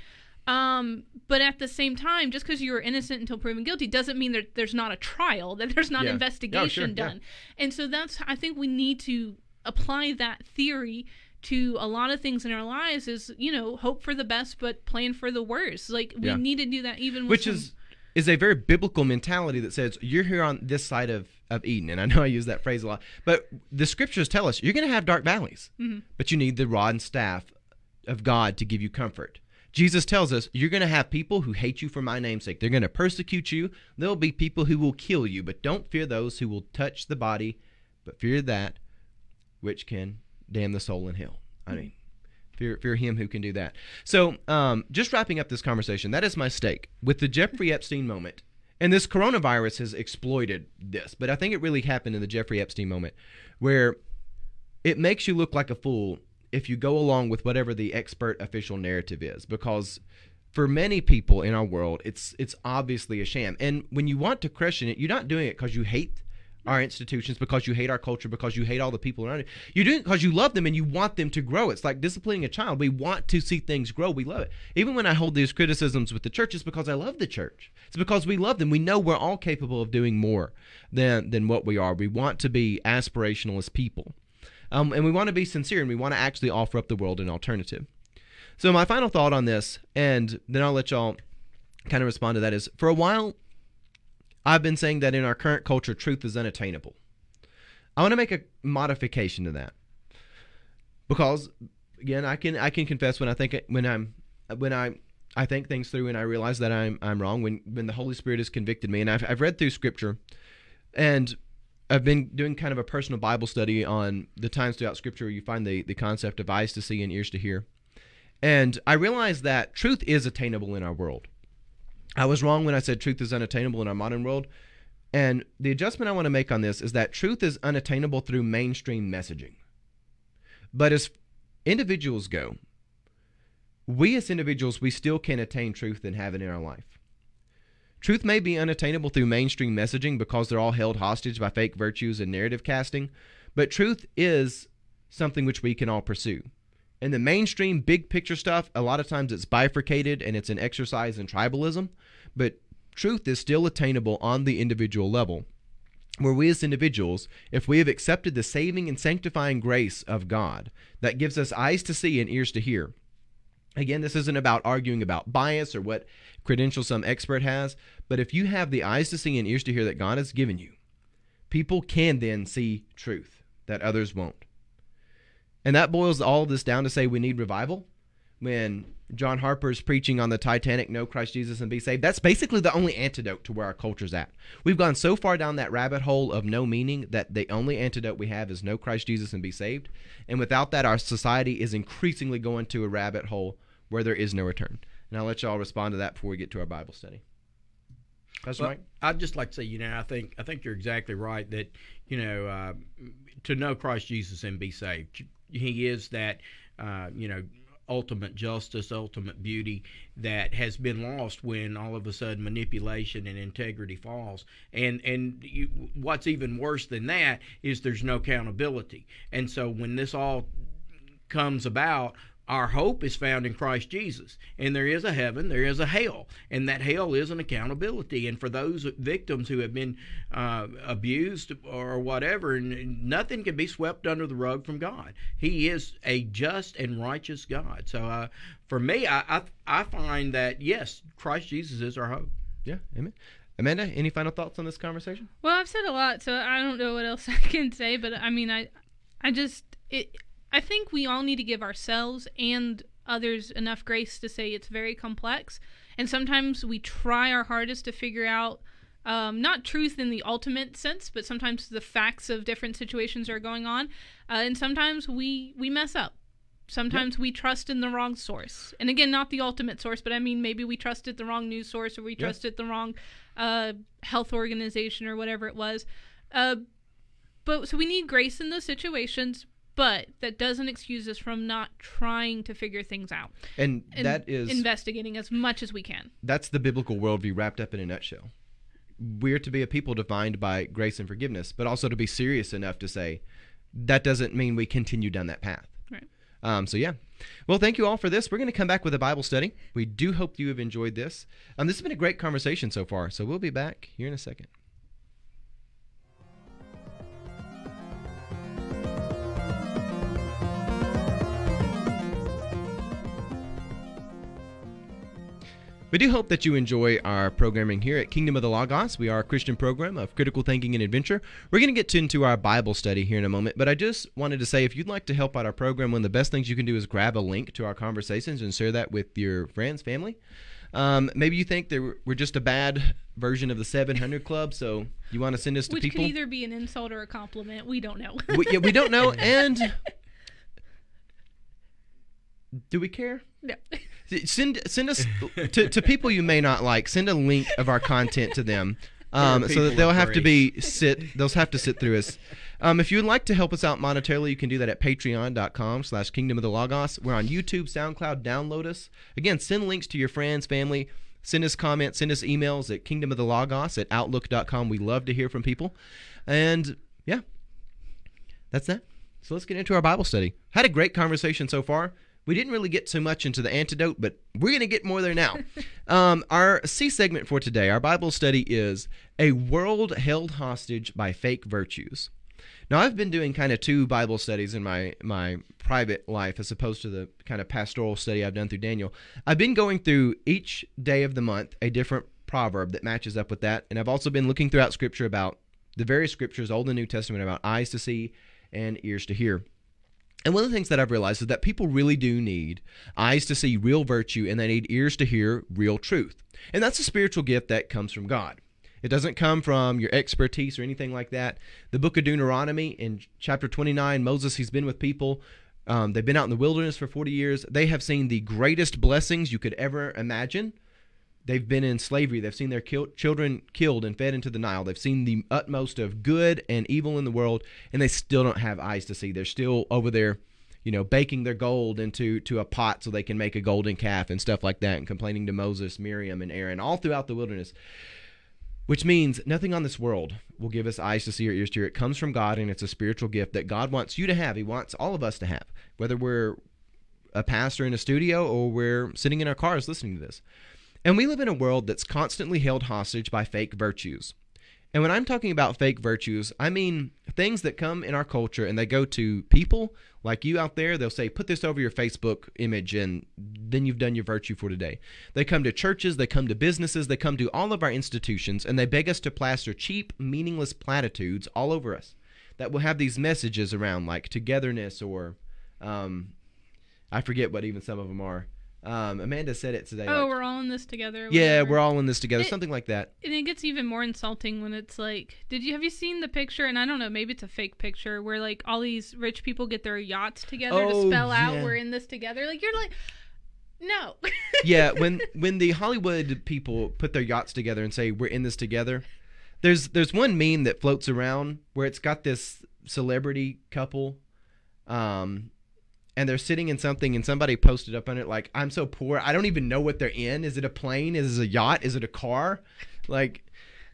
um, but at the same time, just because you're innocent until proven guilty doesn't mean that there's not a trial, that there's not yeah. investigation sure. done. Yeah. And so that's, I think we need to apply that theory to a lot of things in our lives is, you know, hope for the best, but plan for the worst. Like we yeah. need to do that even Which some... is, is a very biblical mentality that says you're here on this side of, of Eden. And I know I use that phrase a lot, but the scriptures tell us you're going to have dark valleys, mm-hmm. but you need the rod and staff of God to give you comfort. Jesus tells us you're going to have people who hate you for my name's sake. They're going to persecute you. There'll be people who will kill you, but don't fear those who will touch the body, but fear that which can damn the soul in hell. I mean, fear, fear him who can do that. So, um, just wrapping up this conversation, that is my stake. With the Jeffrey Epstein moment, and this coronavirus has exploited this, but I think it really happened in the Jeffrey Epstein moment where it makes you look like a fool if you go along with whatever the expert official narrative is because for many people in our world it's it's obviously a sham and when you want to question it you're not doing it because you hate our institutions, because you hate our culture, because you hate all the people around you. You're doing it because you love them and you want them to grow. It's like disciplining a child. We want to see things grow. We love it. Even when I hold these criticisms with the church, it's because I love the church. It's because we love them. We know we're all capable of doing more than than what we are. We want to be aspirational as people. Um, and we want to be sincere and we want to actually offer up the world an alternative. So, my final thought on this, and then I'll let y'all kind of respond to that, is for a while, I've been saying that in our current culture, truth is unattainable. I want to make a modification to that because, again, I can I can confess when I think when I'm when I I think things through and I realize that I'm I'm wrong when when the Holy Spirit has convicted me and I've I've read through Scripture, and I've been doing kind of a personal Bible study on the times throughout Scripture where you find the the concept of eyes to see and ears to hear, and I realized that truth is attainable in our world. I was wrong when I said truth is unattainable in our modern world. And the adjustment I want to make on this is that truth is unattainable through mainstream messaging. But as individuals go, we as individuals, we still can attain truth and have it in our life. Truth may be unattainable through mainstream messaging because they're all held hostage by fake virtues and narrative casting, but truth is something which we can all pursue. In the mainstream big picture stuff, a lot of times it's bifurcated and it's an exercise in tribalism, but truth is still attainable on the individual level. Where we as individuals, if we have accepted the saving and sanctifying grace of God that gives us eyes to see and ears to hear, Again, this isn't about arguing about bias or what credentials some expert has, but if you have the eyes to see and ears to hear that God has given you, people can then see truth that others won't. And that boils all of this down to say we need revival. When John Harper is preaching on the Titanic, know Christ Jesus and be saved, that's basically the only antidote to where our culture's at. We've gone so far down that rabbit hole of no meaning that the only antidote we have is know Christ Jesus and be saved. And without that, our society is increasingly going to a rabbit hole where there is no return. And I'll let y'all respond to that before we get to our Bible study. That's well, Mike? I'd just like to say, you know, I think I think you're exactly right that, you know, uh, to know Christ Jesus and be saved he is that uh, you know ultimate justice, ultimate beauty that has been lost when all of a sudden manipulation and integrity falls. And and you, what's even worse than that is there's no accountability. And so when this all comes about, our hope is found in Christ Jesus. And there is a heaven, there is a hell. And that hell is an accountability. And for those victims who have been uh, abused or whatever, nothing can be swept under the rug from God. He is a just and righteous God. So uh, for me, I, I, I find that, yes, Christ Jesus is our hope. Yeah, amen. Amanda, any final thoughts on this conversation? Well, I've said a lot, so I don't know what else I can say, but I mean, I, I just it I think we all need to give ourselves and others enough grace to say it's very complex. And sometimes we try our hardest to figure out um, not truth in the ultimate sense, but sometimes the facts of different situations are going on. Uh, and sometimes we, we mess up. Sometimes yep. we trust in the wrong source. And again, not the ultimate source, but I mean, maybe we trusted the wrong news source or we yep. trusted the wrong uh, health organization or whatever it was. Uh, but so we need grace in those situations, but that doesn't excuse us from not trying to figure things out. And, and that is investigating as much as we can. That's the biblical worldview wrapped up in a nutshell. We're to be a people defined by grace and forgiveness, but also to be serious enough to say that doesn't mean we continue down that path. Right. Um, so yeah. Well, thank you all for this. We're going to come back with a Bible study. We do hope you have enjoyed this. Um, this has been a great conversation so far. So we'll be back here in a second. We do hope that you enjoy our programming here at Kingdom of the Logos. We are a Christian program of critical thinking and adventure. We're going to get into our Bible study here in a moment, but I just wanted to say if you'd like to help out our program, one of the best things you can do is grab a link to our conversations and share that with your friends, family. Um, maybe you think that we're just a bad version of the 700 Club, so you want to send us to Which people. Which could either be an insult or a compliment. We don't know. we, yeah, we don't know. And do we care? No. Send send us to, to people you may not like. Send a link of our content to them, um, so that they'll have to be sit. They'll have to sit through us. Um, if you would like to help us out monetarily, you can do that at patreon.com slash kingdom of the logos. We're on YouTube, SoundCloud. Download us. Again, send links to your friends, family. Send us comments, send us emails at kingdom of the logos at outlook.com. We love to hear from people. And yeah, that's that. So let's get into our Bible study. Had a great conversation so far. We didn't really get too much into the antidote, but we're going to get more there now. um, our C segment for today, our Bible study is A World Held Hostage by Fake Virtues. Now, I've been doing kind of two Bible studies in my, my private life as opposed to the kind of pastoral study I've done through Daniel. I've been going through each day of the month a different proverb that matches up with that. And I've also been looking throughout Scripture about the various Scriptures, Old and New Testament, about eyes to see and ears to hear. And one of the things that I've realized is that people really do need eyes to see real virtue and they need ears to hear real truth. And that's a spiritual gift that comes from God. It doesn't come from your expertise or anything like that. The book of Deuteronomy in chapter 29, Moses, he's been with people. Um, they've been out in the wilderness for 40 years. They have seen the greatest blessings you could ever imagine. They've been in slavery. They've seen their children killed and fed into the Nile. They've seen the utmost of good and evil in the world, and they still don't have eyes to see. They're still over there, you know, baking their gold into to a pot so they can make a golden calf and stuff like that, and complaining to Moses, Miriam, and Aaron all throughout the wilderness. Which means nothing on this world will give us eyes to see or ears to hear. It comes from God, and it's a spiritual gift that God wants you to have. He wants all of us to have, whether we're a pastor in a studio or we're sitting in our cars listening to this. And we live in a world that's constantly held hostage by fake virtues. And when I'm talking about fake virtues, I mean things that come in our culture and they go to people like you out there. They'll say, put this over your Facebook image, and then you've done your virtue for today. They come to churches, they come to businesses, they come to all of our institutions, and they beg us to plaster cheap, meaningless platitudes all over us that will have these messages around like togetherness or um, I forget what even some of them are. Um, Amanda said it today. Oh, like, we're all in this together. Yeah, we're all in this together. It, something like that. And it gets even more insulting when it's like, did you have you seen the picture? And I don't know, maybe it's a fake picture where like all these rich people get their yachts together oh, to spell yeah. out we're in this together. Like you're like, no. yeah, when when the Hollywood people put their yachts together and say we're in this together, there's there's one meme that floats around where it's got this celebrity couple um and they're sitting in something and somebody posted up on it like i'm so poor i don't even know what they're in. Is it a plane? Is it a yacht? Is it a car? Like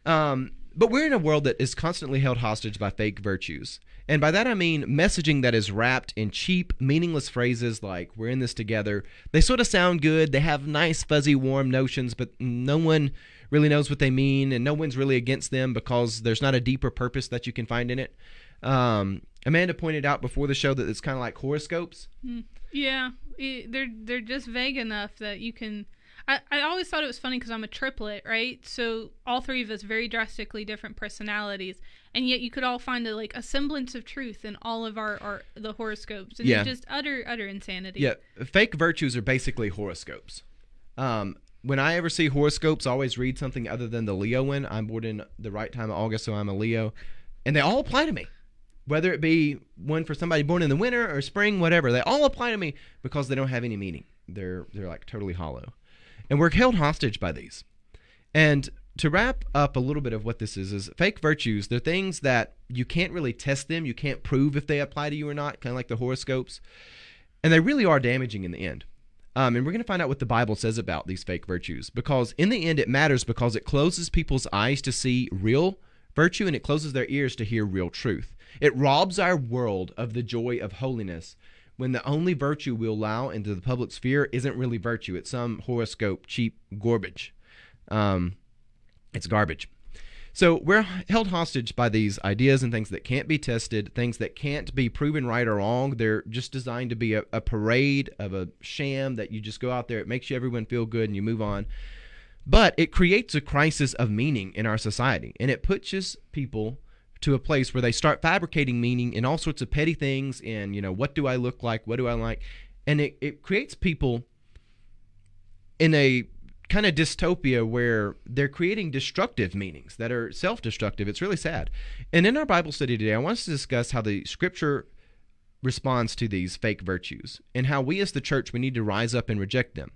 um but we're in a world that is constantly held hostage by fake virtues. And by that i mean messaging that is wrapped in cheap meaningless phrases like we're in this together. They sort of sound good they have nice fuzzy warm notions but no one really knows what they mean and no one's really against them because there's not a deeper purpose that you can find in it. Um, Amanda pointed out before the show that it's kind of like horoscopes. Hmm. Yeah, they're they're just vague enough that you can. I, I always thought it was funny because I'm a triplet, right? So all three of us very drastically different personalities, and yet you could all find a, like a semblance of truth in all of our, our the horoscopes, and yeah. just utter utter insanity. Yeah, fake virtues are basically horoscopes. Um, when I ever see horoscopes, I always read something other than the Leo one. I'm born in the right time of August, so I'm a Leo, and they all apply to me whether it be one for somebody born in the winter or spring, whatever, they all apply to me because they don't have any meaning. They're they're like totally hollow. And we're held hostage by these. And to wrap up a little bit of what this is is fake virtues, they're things that you can't really test them, you can't prove if they apply to you or not, kind of like the horoscopes. And they really are damaging in the end. Um, and we're going to find out what the Bible says about these fake virtues because in the end it matters because it closes people's eyes to see real virtue and it closes their ears to hear real truth. It robs our world of the joy of holiness when the only virtue we allow into the public sphere isn't really virtue. It's some horoscope, cheap garbage. Um, it's garbage. So we're held hostage by these ideas and things that can't be tested, things that can't be proven right or wrong. They're just designed to be a, a parade of a sham that you just go out there. It makes you everyone feel good and you move on. But it creates a crisis of meaning in our society, and it pushes people to a place where they start fabricating meaning in all sorts of petty things and you know what do i look like? What do i like? And it, it creates people in a kind of dystopia where they're creating destructive meanings that are self-destructive. It's really sad. And in our bible study today i want us to discuss how the scripture responds to these fake virtues and how we as the church we need to rise up and reject them.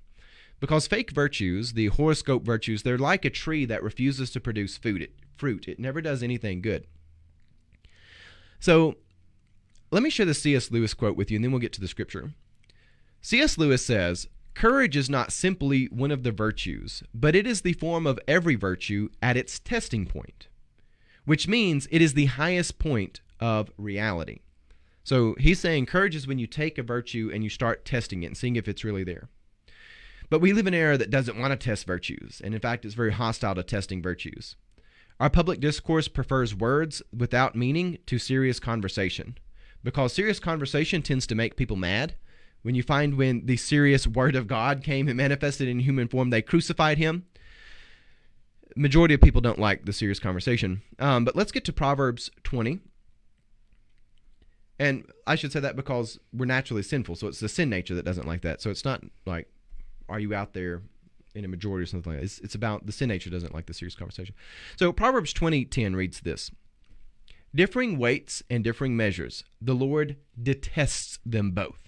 Because fake virtues the horoscope virtues they're like a tree that refuses to produce food. It, fruit. It never does anything good so let me share the C.S. Lewis quote with you, and then we'll get to the scripture. C.S. Lewis says, Courage is not simply one of the virtues, but it is the form of every virtue at its testing point. which means it is the highest point of reality. So he's saying courage is when you take a virtue and you start testing it and seeing if it's really there. But we live in an era that doesn't want to test virtues, and in fact, is very hostile to testing virtues. Our public discourse prefers words without meaning to serious conversation because serious conversation tends to make people mad. When you find when the serious word of God came and manifested in human form, they crucified him. Majority of people don't like the serious conversation. Um, but let's get to Proverbs 20. And I should say that because we're naturally sinful, so it's the sin nature that doesn't like that. So it's not like, are you out there in a majority or something like that? It's, it's about the sin nature doesn't like the serious conversation. So Proverbs 20:10 reads this: Differing weights and differing measures, the Lord detests them both.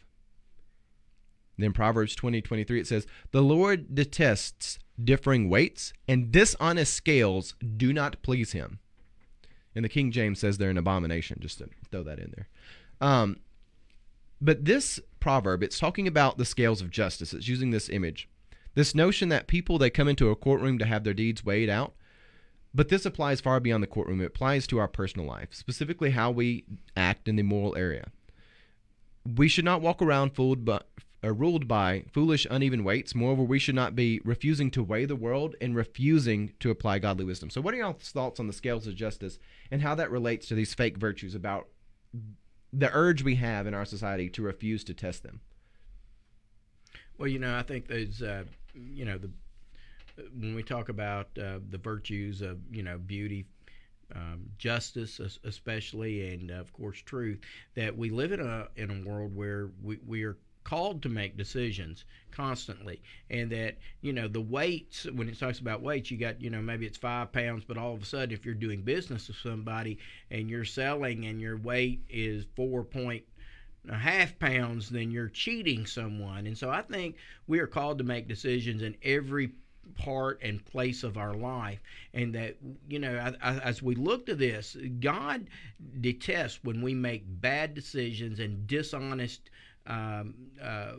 Then Proverbs 20, 23, it says, The Lord detests differing weights, and dishonest scales do not please him. And the King James says they're an abomination, just to throw that in there. Um, but this proverb, it's talking about the scales of justice. It's using this image. This notion that people, they come into a courtroom to have their deeds weighed out. But this applies far beyond the courtroom. It applies to our personal life, specifically how we act in the moral area. We should not walk around fooled by, uh, ruled by foolish, uneven weights. Moreover, we should not be refusing to weigh the world and refusing to apply godly wisdom. So, what are your thoughts on the scales of justice and how that relates to these fake virtues about the urge we have in our society to refuse to test them? Well, you know, I think there's, uh, you know, the when we talk about uh, the virtues of, you know, beauty, um, justice, especially, and of course, truth, that we live in a in a world where we, we are called to make decisions constantly. And that you know the weights when it talks about weights you got you know maybe it's five pounds but all of a sudden if you're doing business with somebody and you're selling and your weight is four point half pounds then you're cheating someone. And so i think we are called to make decisions in every part and place of our life. And that you know as we look to this god detests when we make bad decisions and dishonest um, uh,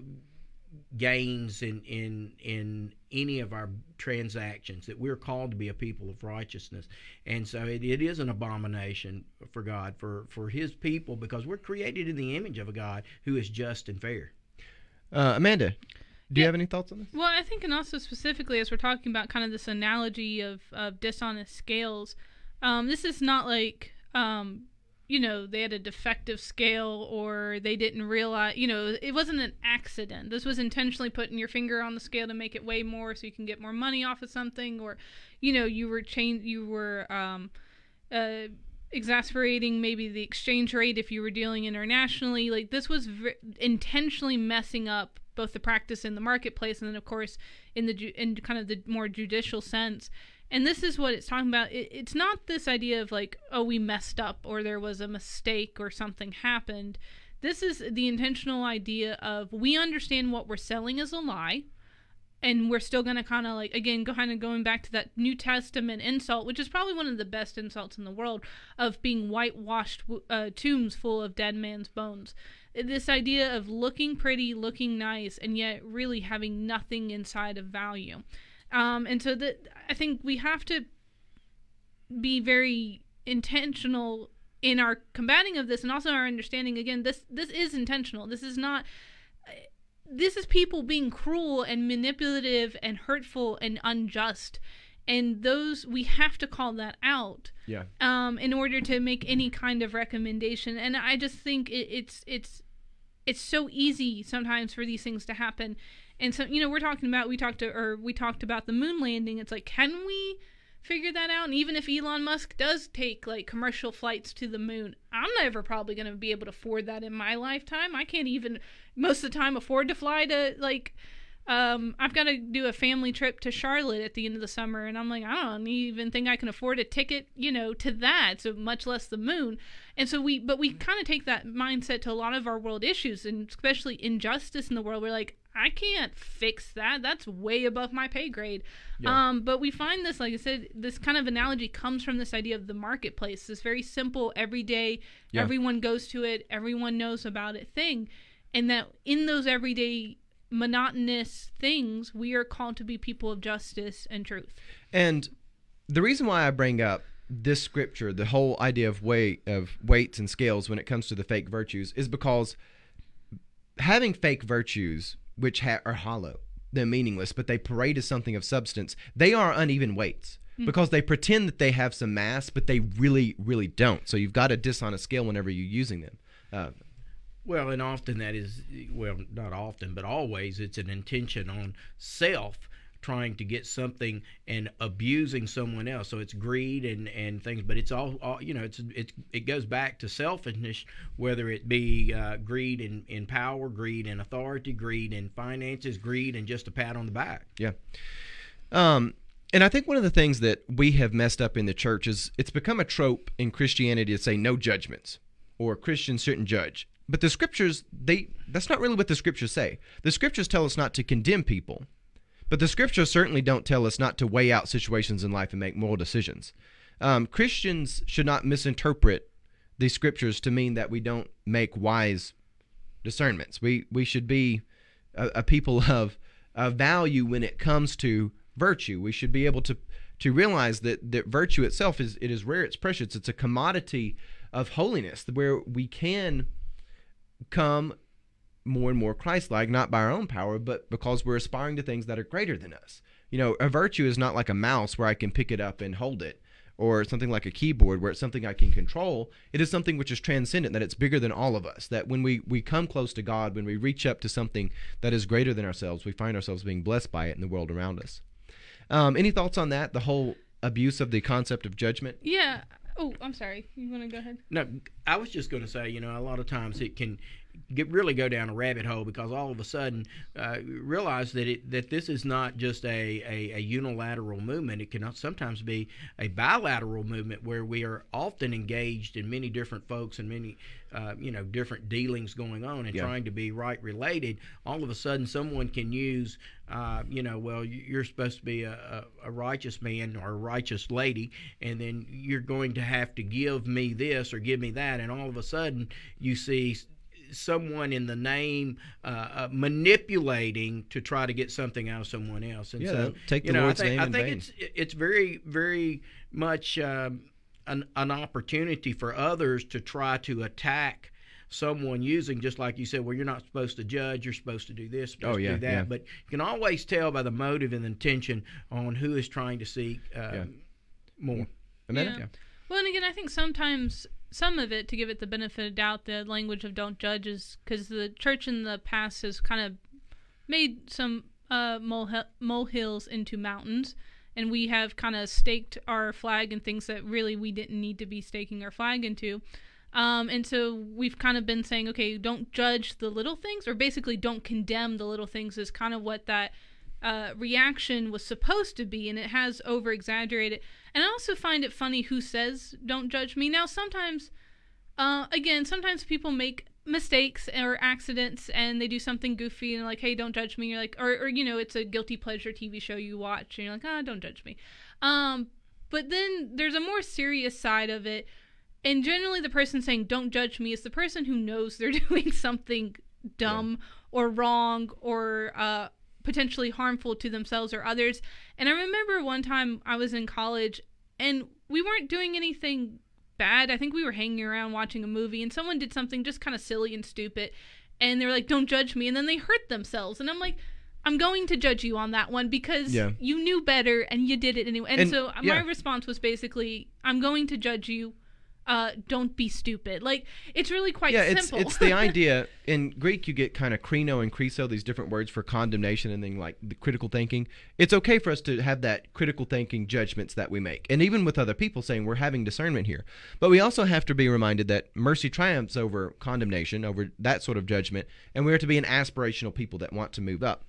gains in, in in any of our transactions that we're called to be a people of righteousness. And so it, it is an abomination for god for for his people because we're created in the image of a god who is just and fair. Uh, amanda do you have any thoughts on this? Well, I think, and also specifically as we're talking about kind of this analogy of, of dishonest scales, um, this is not like um, you know, they had a defective scale or they didn't realize, you know, it wasn't an accident. This was intentionally putting your finger on the scale to make it weigh more so you can get more money off of something or, you know, you were change you were um uh exasperating maybe the exchange rate if you were dealing internationally. Like this was v- intentionally messing up both the practice in the marketplace and then of course in the ju- in kind of the more judicial sense and this is what it's talking about. It, it's not this idea of like oh we messed up or there was a mistake or something happened. This is the intentional idea of we understand what we're selling is a lie and we're still going to kind of like again kind of going back to that new testament insult which is probably one of the best insults in the world of being whitewashed uh, tombs full of dead man's bones. This idea of looking pretty looking nice and yet really having nothing inside of value um, and so that I think we have to be very intentional in our combating of this and also our understanding again this this is intentional. This is not this is people being cruel and manipulative and hurtful and unjust. And those we have to call that out yeah. um in order to make any kind of recommendation. And i just think it, it's it's it's so easy sometimes for these things to happen and so, you know, we're talking about we talked to or we talked about the moon landing. It's like, can we figure that out? And even if Elon Musk does take like commercial flights to the moon, I'm never probably going to be able to afford that in my lifetime. I can't even most of the time afford to fly to like um, I've got to do a family trip to Charlotte at the end of the summer, and I'm like, I don't even think I can afford a ticket, you know, to that. So much less the moon. And so we, but we kind of take that mindset to a lot of our world issues, and especially injustice in the world. We're like, I can't fix that. That's way above my pay grade. Yeah. Um, but we find this, like I said, this kind of analogy comes from this idea of the marketplace, this very simple, everyday, yeah. everyone goes to it, everyone knows about it thing. And that in those everyday monotonous things, we are called to be people of justice and truth. And the reason why I bring up this scripture, the whole idea of weight of weights and scales when it comes to the fake virtues, is because having fake virtues, which ha- are hollow, they're meaningless, but they parade as something of substance. They are uneven weights because they pretend that they have some mass, but they really, really don't. So you've got a dishonest scale whenever you're using them. Uh, Well, and often that is, well, not often, but always, it's an intention on self trying to get something and abusing someone else. So it's greed and, and things, but it's all, all you know, it's, it's it goes back to selfishness, whether it be uh, greed in, in power, greed in authority, greed in finances, greed and just a pat on the back. Yeah. Um, and I think one of the things that we have messed up in the church is it's become a trope in Christianity to say no judgments or Christians shouldn't judge. But the scriptures, they that's not really what the scriptures say. The scriptures tell us not to condemn people. But the scriptures certainly don't tell us not to weigh out situations in life and make moral decisions. Um, Christians should not misinterpret the scriptures to mean that we don't make wise discernments. We we should be a, a people of, of value when it comes to virtue. We should be able to to realize that that virtue itself is it is rare, it's precious, it's a commodity of holiness where we can come more and more Christ-like, not by our own power, but because we're aspiring to things that are greater than us. You know, a virtue is not like a mouse where I can pick it up and hold it, or something like a keyboard where it's something I can control. It is something which is transcendent, that it's bigger than all of us. That when we we come close to God, when we reach up to something that is greater than ourselves, we find ourselves being blessed by it in the world around us. Um, any thoughts on that? The whole abuse of the concept of judgment. Yeah. Oh, I'm sorry. You want to go ahead? No, I was just going to say, you know, a lot of times it can get really go down a rabbit hole because all of a sudden uh, realize that it that this is not just a, a, a unilateral movement. It can sometimes be a bilateral movement where we are often engaged in many different folks and many uh, you know different dealings going on and Yeah. trying to be right related. All of a sudden, someone can use uh, you know, well, you're supposed to be a, a, a righteous man or a righteous lady, and then you're going to have to give me this or give me that, and all of a sudden you see someone in the name uh, uh, manipulating to try to get something out of someone else. And Yeah, so, take you know, Lord's I think, name I in think vain. it's it's very very much um, an an opportunity for others to try to attack someone using just like you said well you're not supposed to judge you're supposed to do this supposed Oh, yeah, to do that yeah. but you can always tell by the motive and the intention on who is trying to seek uh, Yeah. more Amanda? Yeah. Well, and again, I think sometimes some of it, to give it the benefit of doubt, the language of "don't judge" is because the church in the past has kind of made some uh, mole molehills into mountains, and we have kind of staked our flag in things that really we didn't need to be staking our flag into. Um, and so we've kind of been saying, okay, don't judge the little things, or basically don't condemn the little things, is kind of what that uh, reaction was supposed to be, and it has over exaggerated. And I also find it funny who says "don't judge me." Now, sometimes, uh, again, sometimes people make mistakes or accidents, and they do something goofy, and like, "Hey, don't judge me." You're like, or, or you know, it's a guilty pleasure TV show you watch, and you're like, "Ah, don't judge me." Um, but then there's a more serious side of it, and generally, the person saying "don't judge me" is the person who knows they're doing something dumb or wrong or uh, potentially harmful to themselves or others. And I remember one time I was in college and we weren't doing anything bad. I think we were hanging around watching a movie and someone did something just kind of silly and stupid. And they were like, don't judge me. And then they hurt themselves. And I'm like, I'm going to judge you on that one because Yeah. you knew better and you did it anyway. And, And- so yeah. my response was basically, I'm going to judge you. Uh, don't be stupid. Like it's really quite yeah, it's simple. it's the idea in Greek you get kind of krino and kriso these different words for condemnation and then like the critical thinking. It's okay for us to have that critical thinking judgments that we make, and even with other people saying we're having discernment here. But we also have to be reminded that mercy triumphs over condemnation, over that sort of judgment, and we are to be an aspirational people that want to move up.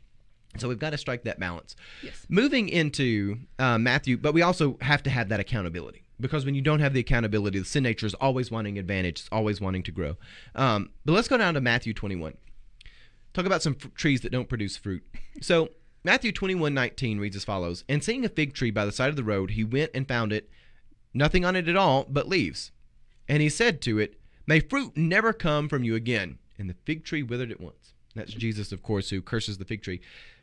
So we've got to strike that balance. Yes. Moving into uh, Matthew, but we also have to have that accountability because when you don't have the accountability, the sin nature is always wanting advantage, it's always wanting to grow. Um, but let's go down to Matthew 21. Talk about some f- trees that don't produce fruit. So Matthew 21, 19 reads as follows And seeing a fig tree by the side of the road, he went and found it, nothing on it at all but leaves. And he said to it, May fruit never come from you again. And the fig tree withered at once. That's Jesus, of course, who curses the fig tree.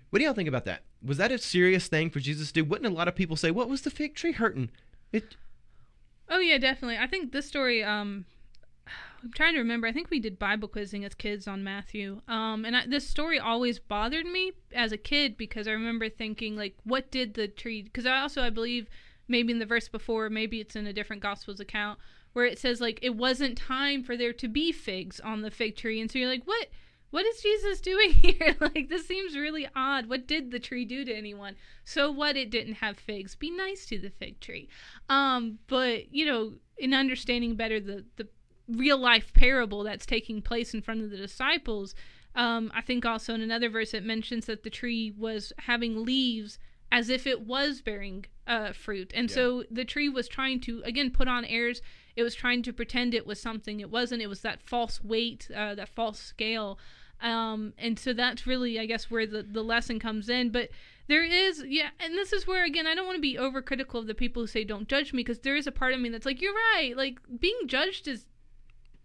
What do y'all think about that? Was that a serious thing for Jesus to do? Wouldn't a lot of people say, "What was the fig tree hurting?" It Oh yeah, definitely. I think this story. Um, I'm trying to remember. I think we did Bible quizzing as kids on Matthew. Um, and I, this story always bothered me as a kid because I remember thinking like, what did the tree? Because I also I believe maybe in the verse before, maybe it's in a different Gospels account where it says like it wasn't time for there to be figs on the fig tree, and so you're like, what? What is Jesus doing here? like this seems really odd. What did the tree do to anyone? So what? It didn't have figs. Be nice to the fig tree. Um, but you know, in understanding better the the real life parable that's taking place in front of the disciples, um, I think also in another verse it mentions that the tree was having leaves as if it was bearing uh, fruit, and yeah. so the tree was trying to again put on airs it was trying to pretend it was something it wasn't. It was that false weight, uh, that false scale. Um, and so that's really, I guess, where the, the lesson comes in. But there is, yeah, and this is where, again, I don't want to be overcritical of the people who say, don't judge me, because there is a part of me that's like, you're right. Like, being judged is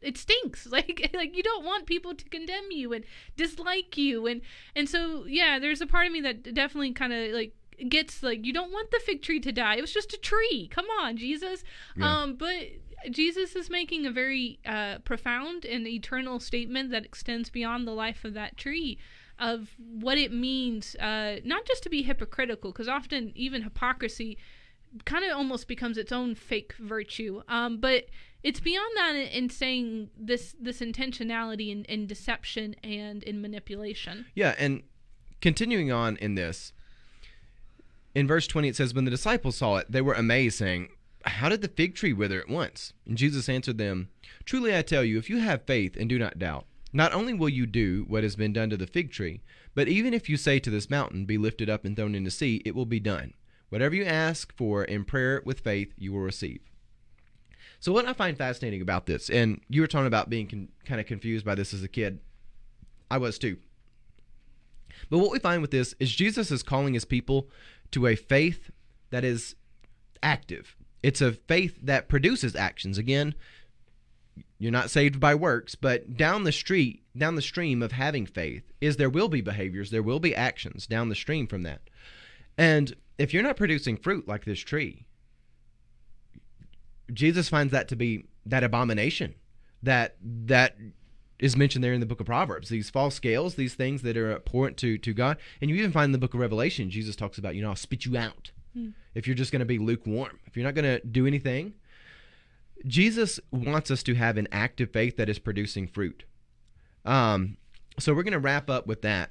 it stinks like like you don't want people to condemn you and dislike you and and so yeah there's a part of me that definitely kind of like gets like you don't want the fig tree to die it was just a tree come on jesus yeah. um but Jesus is making a very uh, profound and eternal statement that extends beyond the life of that tree of what it means uh, not just to be hypocritical, because often even hypocrisy kind of almost becomes its own fake virtue. Um, but it's beyond that in, in saying this this intentionality in, in deception and in manipulation. Yeah, and continuing on in this, in verse 20 it says, When the disciples saw it, they were amazed, saying, how did the fig tree wither at once? And Jesus answered them, Truly I tell you, if you have faith and do not doubt, not only will you do what has been done to the fig tree, but even if you say to this mountain, Be lifted up and thrown into the sea, it will be done. Whatever you ask for in prayer with faith, you will receive. So, what I find fascinating about this, and you were talking about being con- kind of confused by this as a kid, I was too. But what we find with this is Jesus is calling his people to a faith that is active. It's a faith that produces actions. Again, you're not saved by works, but down the street, down the stream of having faith is there will be behaviors, there will be actions down the stream from that. And if you're not producing fruit like this tree, Jesus finds that to be that abomination that that is mentioned there in the book of Proverbs. These false scales, these things that are abhorrent to to God, and you even find in the book of Revelation, Jesus talks about, you know, I'll spit you out. Hmm. If you're just going to be lukewarm, if you're not going to do anything, Jesus wants us to have an active faith that is producing fruit. Um, so we're going to wrap up with that.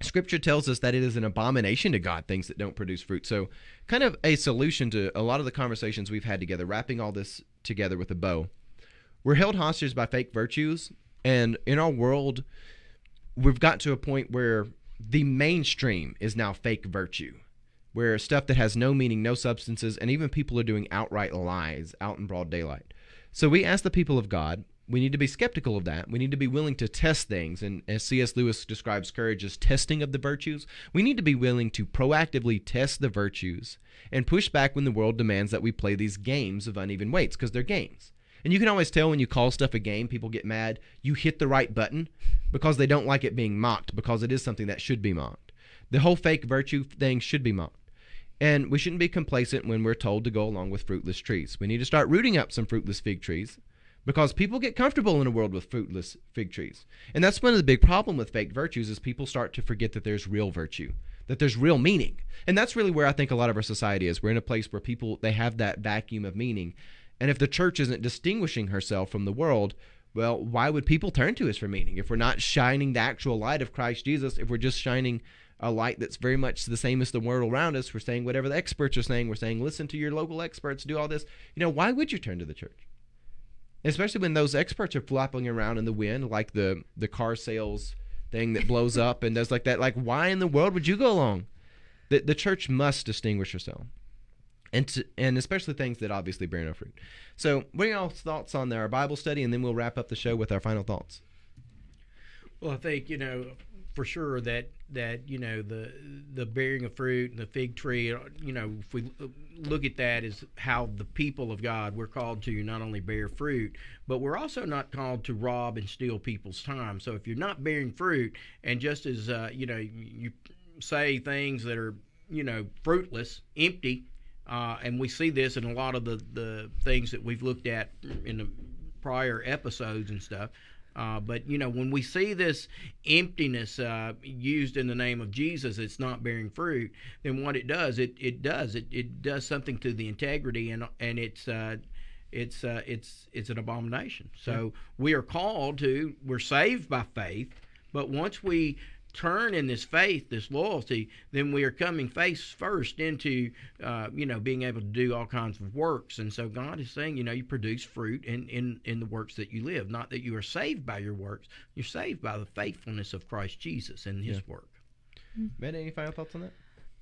Scripture tells us that it is an abomination to God things that don't produce fruit. So, kind of a solution to a lot of the conversations we've had together, wrapping all this together with a bow. We're held hostage by fake virtues, and in our world, we've got to a point where the mainstream is now fake virtue where stuff that has no meaning, no substances, and even people are doing outright lies out in broad daylight. So we ask the people of God, we need to be skeptical of that. We need to be willing to test things. And as C.S. Lewis describes courage as testing of the virtues, we need to be willing to proactively test the virtues and push back when the world demands that we play these games of uneven weights because they're games. And you can always tell when you call stuff a game, people get mad. You hit the right button because they don't like it being mocked because it is something that should be mocked. The whole fake virtue thing should be mocked. And we shouldn't be complacent when we're told to go along with fruitless trees. We need to start rooting up some fruitless fig trees because people get comfortable in a world with fruitless fig trees. And that's one of the big problem with fake virtues is people start to forget that there's real virtue, that there's real meaning. And that's really where I think a lot of our society is. We're in a place where people they have that vacuum of meaning. And if the church isn't distinguishing herself from the world, well, why would people turn to us for meaning? If we're not shining the actual light of Christ Jesus, if we're just shining a light that's very much the same as the world around us. We're saying whatever the experts are saying. We're saying listen to your local experts, do all this. You know, why would you turn to the church? Especially when those experts are flapping around in the wind, like the the car sales thing that blows up and does like that. Like, why in the world would you go along? The the church must distinguish herself, and to, and especially things that obviously bear no fruit. So, what are y'all's thoughts on our Bible study, and then we'll wrap up the show with our final thoughts. Well, I think you know for sure that that you know the the bearing of fruit and the fig tree you know if we look at that as how the people of God we're called to not only bear fruit but we're also not called to rob and steal people's time so if you're not bearing fruit and just as uh, you know you say things that are you know fruitless empty uh, and we see this in a lot of the the things that we've looked at in the prior episodes and stuff. Uh, but you know, when we see this emptiness uh, used in the name of Jesus, it's not bearing fruit. Then what it does, it it does it it does something to the integrity, and and it's uh, it's uh, it's it's an abomination. So we are called to we're saved by faith, but once we turn in this faith, this loyalty, then we are coming face first into, uh, you know, being able to do all kinds of works. And so God is saying, you know, you produce fruit in, in, in the works that you live. Not that you are saved by your works, you're saved by the faithfulness of Christ Jesus and his Yeah. work. Matt, any final thoughts on that?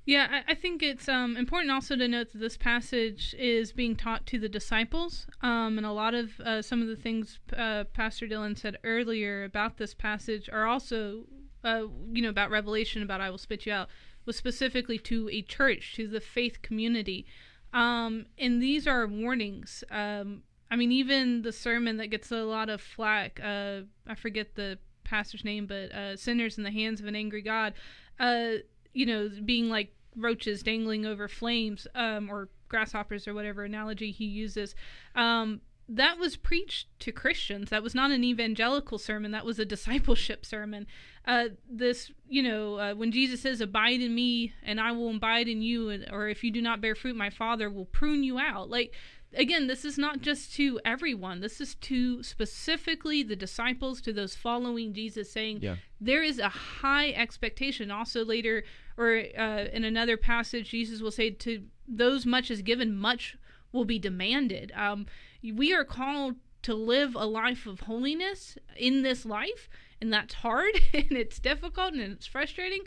Yeah, I, I think it's um, important also to note that this passage is being taught to the disciples, um, and a lot of uh, some of the things uh, Pastor Dylan said earlier about this passage are also, uh, you know, about Revelation, about "I will spit you out," was specifically to a church, to the faith community, um, and these are warnings. Um, I mean, even the sermon that gets a lot of flack. Uh, I forget the pastor's name, but uh, "Sinners in the Hands of an Angry God." Uh, you know, being like roaches dangling over flames, um, or grasshoppers, or whatever analogy he uses. Um, that was preached to Christians. That was not an evangelical sermon. That was a discipleship sermon. Uh, this, you know, uh, when Jesus says, "Abide in me, and I will abide in you," and, or if you do not bear fruit, my Father will prune you out. Like, again, this is not just to everyone. This is to specifically the disciples, to those following Jesus, saying Yeah. there is a high expectation. Also, later or uh, in another passage, Jesus will say, "To those much is given, much will be demanded." Um, we are called to live a life of holiness in this life, and that's hard and it's difficult and it's frustrating.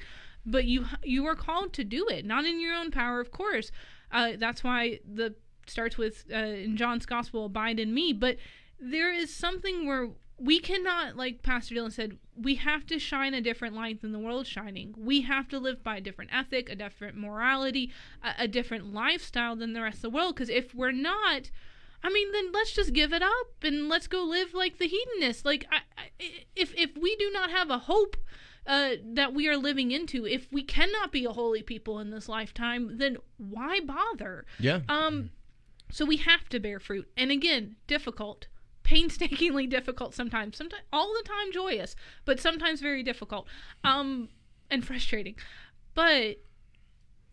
But you you are called to do it, not in your own power, of course. Uh, that's why the starts with uh, in John's gospel, "Abide in me." But there is something where we cannot, like Pastor Dylan said, we have to shine a different light than the world's shining. We have to live by a different ethic, a different morality, a, a different lifestyle than the rest of the world. Because if we're not, I mean, then let's just give it up and let's go live like the hedonists. Like, I, I, if if we do not have a hope uh, that we are living into, if we cannot be a holy people in this lifetime, then why bother? Yeah. Um, so we have to bear fruit, and again, difficult, painstakingly difficult sometimes. Sometimes all the time joyous, but sometimes very difficult, um, and frustrating. But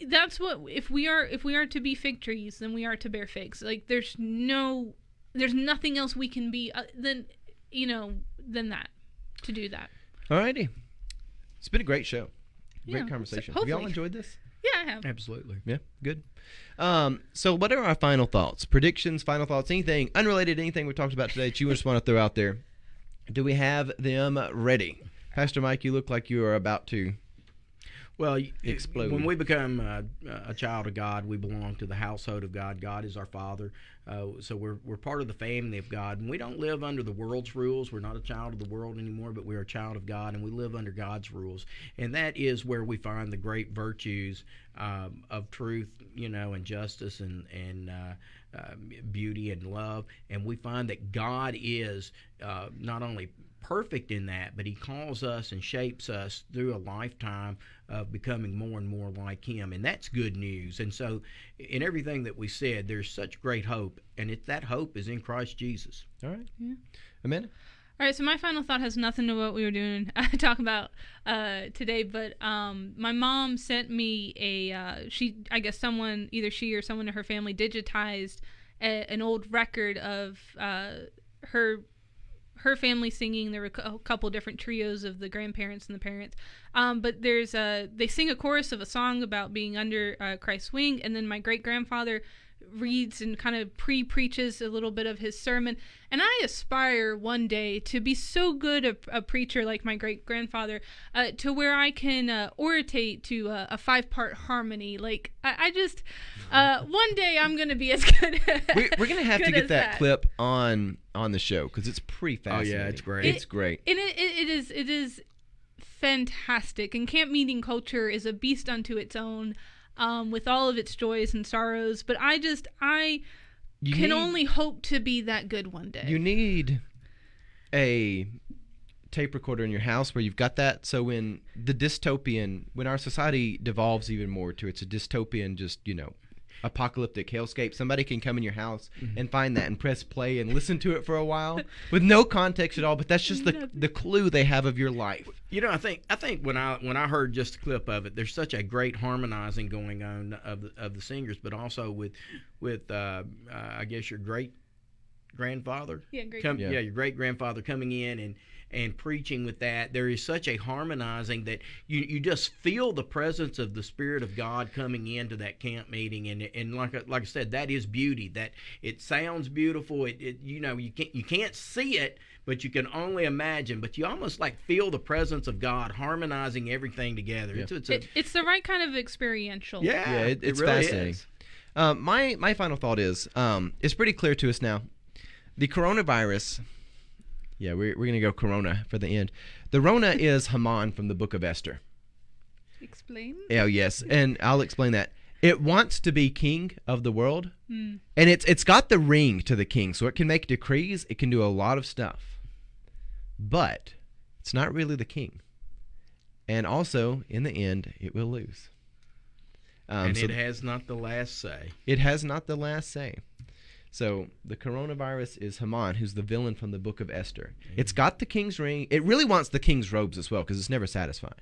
that's what if we are if we are to be fig trees, then we are to bear figs. Like there's no, there's nothing else we can be uh, than you know than that to do that. Alrighty. It's been a great show. Great Yeah, conversation. so Have y'all enjoyed this? Yeah, I have. Absolutely. Yeah, good. Um, so what are our final thoughts? Predictions, final thoughts, anything unrelated to anything we talked about today that you just want to throw out there? Do we have them ready? Pastor Mike, you look like you are about to Well, Explode. when we become uh, a child of God, we belong to the household of God. God is our Father, uh, so we're we're part of the family of God, and we don't live under the world's rules. We're not a child of the world anymore, but we're a child of God, and we live under God's rules, and that is where we find the great virtues um, of truth, you know, and justice, and and uh, uh, beauty and love, and we find that God is uh, not only perfect in that, but he calls us and shapes us through a lifetime of becoming more and more like him. And that's good news. And so, in everything that we said, there's such great hope. And it, that hope is in Christ Jesus. All right. Yeah. Amanda? All right, so my final thought has nothing to what we were doing talk about uh, today, but um, my mom sent me a uh, she I guess someone either she or someone in her family digitized a, an old record of uh, her her family singing. There were a couple different trios of the grandparents and the parents, um, but there's a they sing a chorus of a song about being under uh, Christ's wing, and then my great grandfather reads and kind of pre preaches a little bit of his sermon. And I aspire one day to be so good a, a preacher like my great grandfather, uh, to where I can uh, oratate to a, a five part harmony. Like I, I just uh, one day I'm gonna be as good. We, we're gonna have to get as that, clip on on the show because it's pretty Oh, yeah, it's great. It's great. and it, it, it is it is fantastic and camp meeting culture is a beast unto its own um, with all of its joys and sorrows but i just i You can need- only hope to be that good one day You need a tape recorder in your house where you've got that. So when the dystopian, when our society devolves even more to it's a dystopian, just you know, apocalyptic hellscape, somebody can come in your house Mm-hmm. and find that and press play and listen to it for a while with no context at all. But that's just the the clue they have of your life. You know, I think I think when I when I heard just a clip of it, there's such a great harmonizing going on of the of the singers, but also with with uh, uh, I guess your great grandfather. Yeah, great. Come, Yeah. yeah. your great grandfather coming in and and preaching with that. There is such a harmonizing that you you just feel the presence of the Spirit of God coming into that camp meeting, and and like I- like I said, that is beauty. That it sounds beautiful. It, it you know you can't you can't see it. But you can only imagine. But you almost like feel the presence of God harmonizing everything together. Yeah. It's, it's a, It, it's the right kind of experiential. yeah, Yeah, it- it's really fascinating. is. Um, my my final thought is um, it's pretty clear to us now. The coronavirus. Yeah, we're, we're gonna go Corona for the end. The Rona is Haman from the Book of Esther. Explain. Oh yes, and I'll explain that. It wants to be king of the world, Hmm. and it's it's got the ring to the king, so it can make decrees. It can do a lot of stuff, but it's not really the king. And also, in the end, it will lose. Um, and so it has not the last say. it has not the last say. So the coronavirus is Haman, who's the villain from the book of Esther. It's got the king's ring. It really wants the king's robes as well, because it's never satisfied.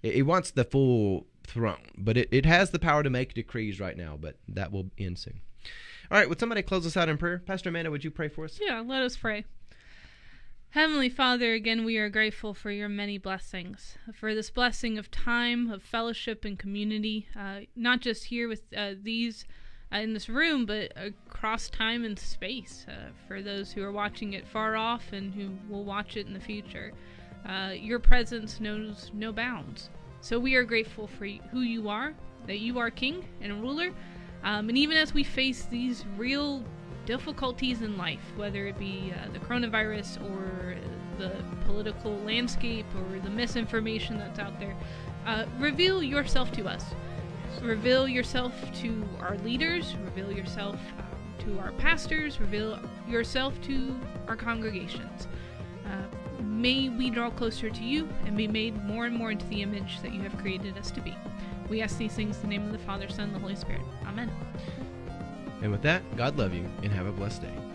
It, it wants the full throne, but it, it has the power to make decrees right now, but that will end soon. All right, would somebody close us out in prayer? Pastor Amanda, would you pray for us? Yeah, let us pray. Heavenly Father, again, we are grateful for your many blessings, for this blessing of time, of fellowship and community, uh, not just here with uh, these uh, in this room, but across time and space, uh, for those who are watching it far off and who will watch it in the future. Uh, your presence knows no bounds. So we are grateful for who you are, that you are King and ruler. Um, and even as we face these real difficulties in life, whether it be uh, the coronavirus or the political landscape or the misinformation that's out there, uh, reveal yourself to us. Reveal yourself to our leaders, reveal yourself um, to our pastors, reveal yourself to our congregations. Uh, may we draw closer to you and be made more and more into the image that you have created us to be. We ask these things in the name of the Father, Son, and the Holy Spirit. Amen. And with that, God love you and have a blessed day.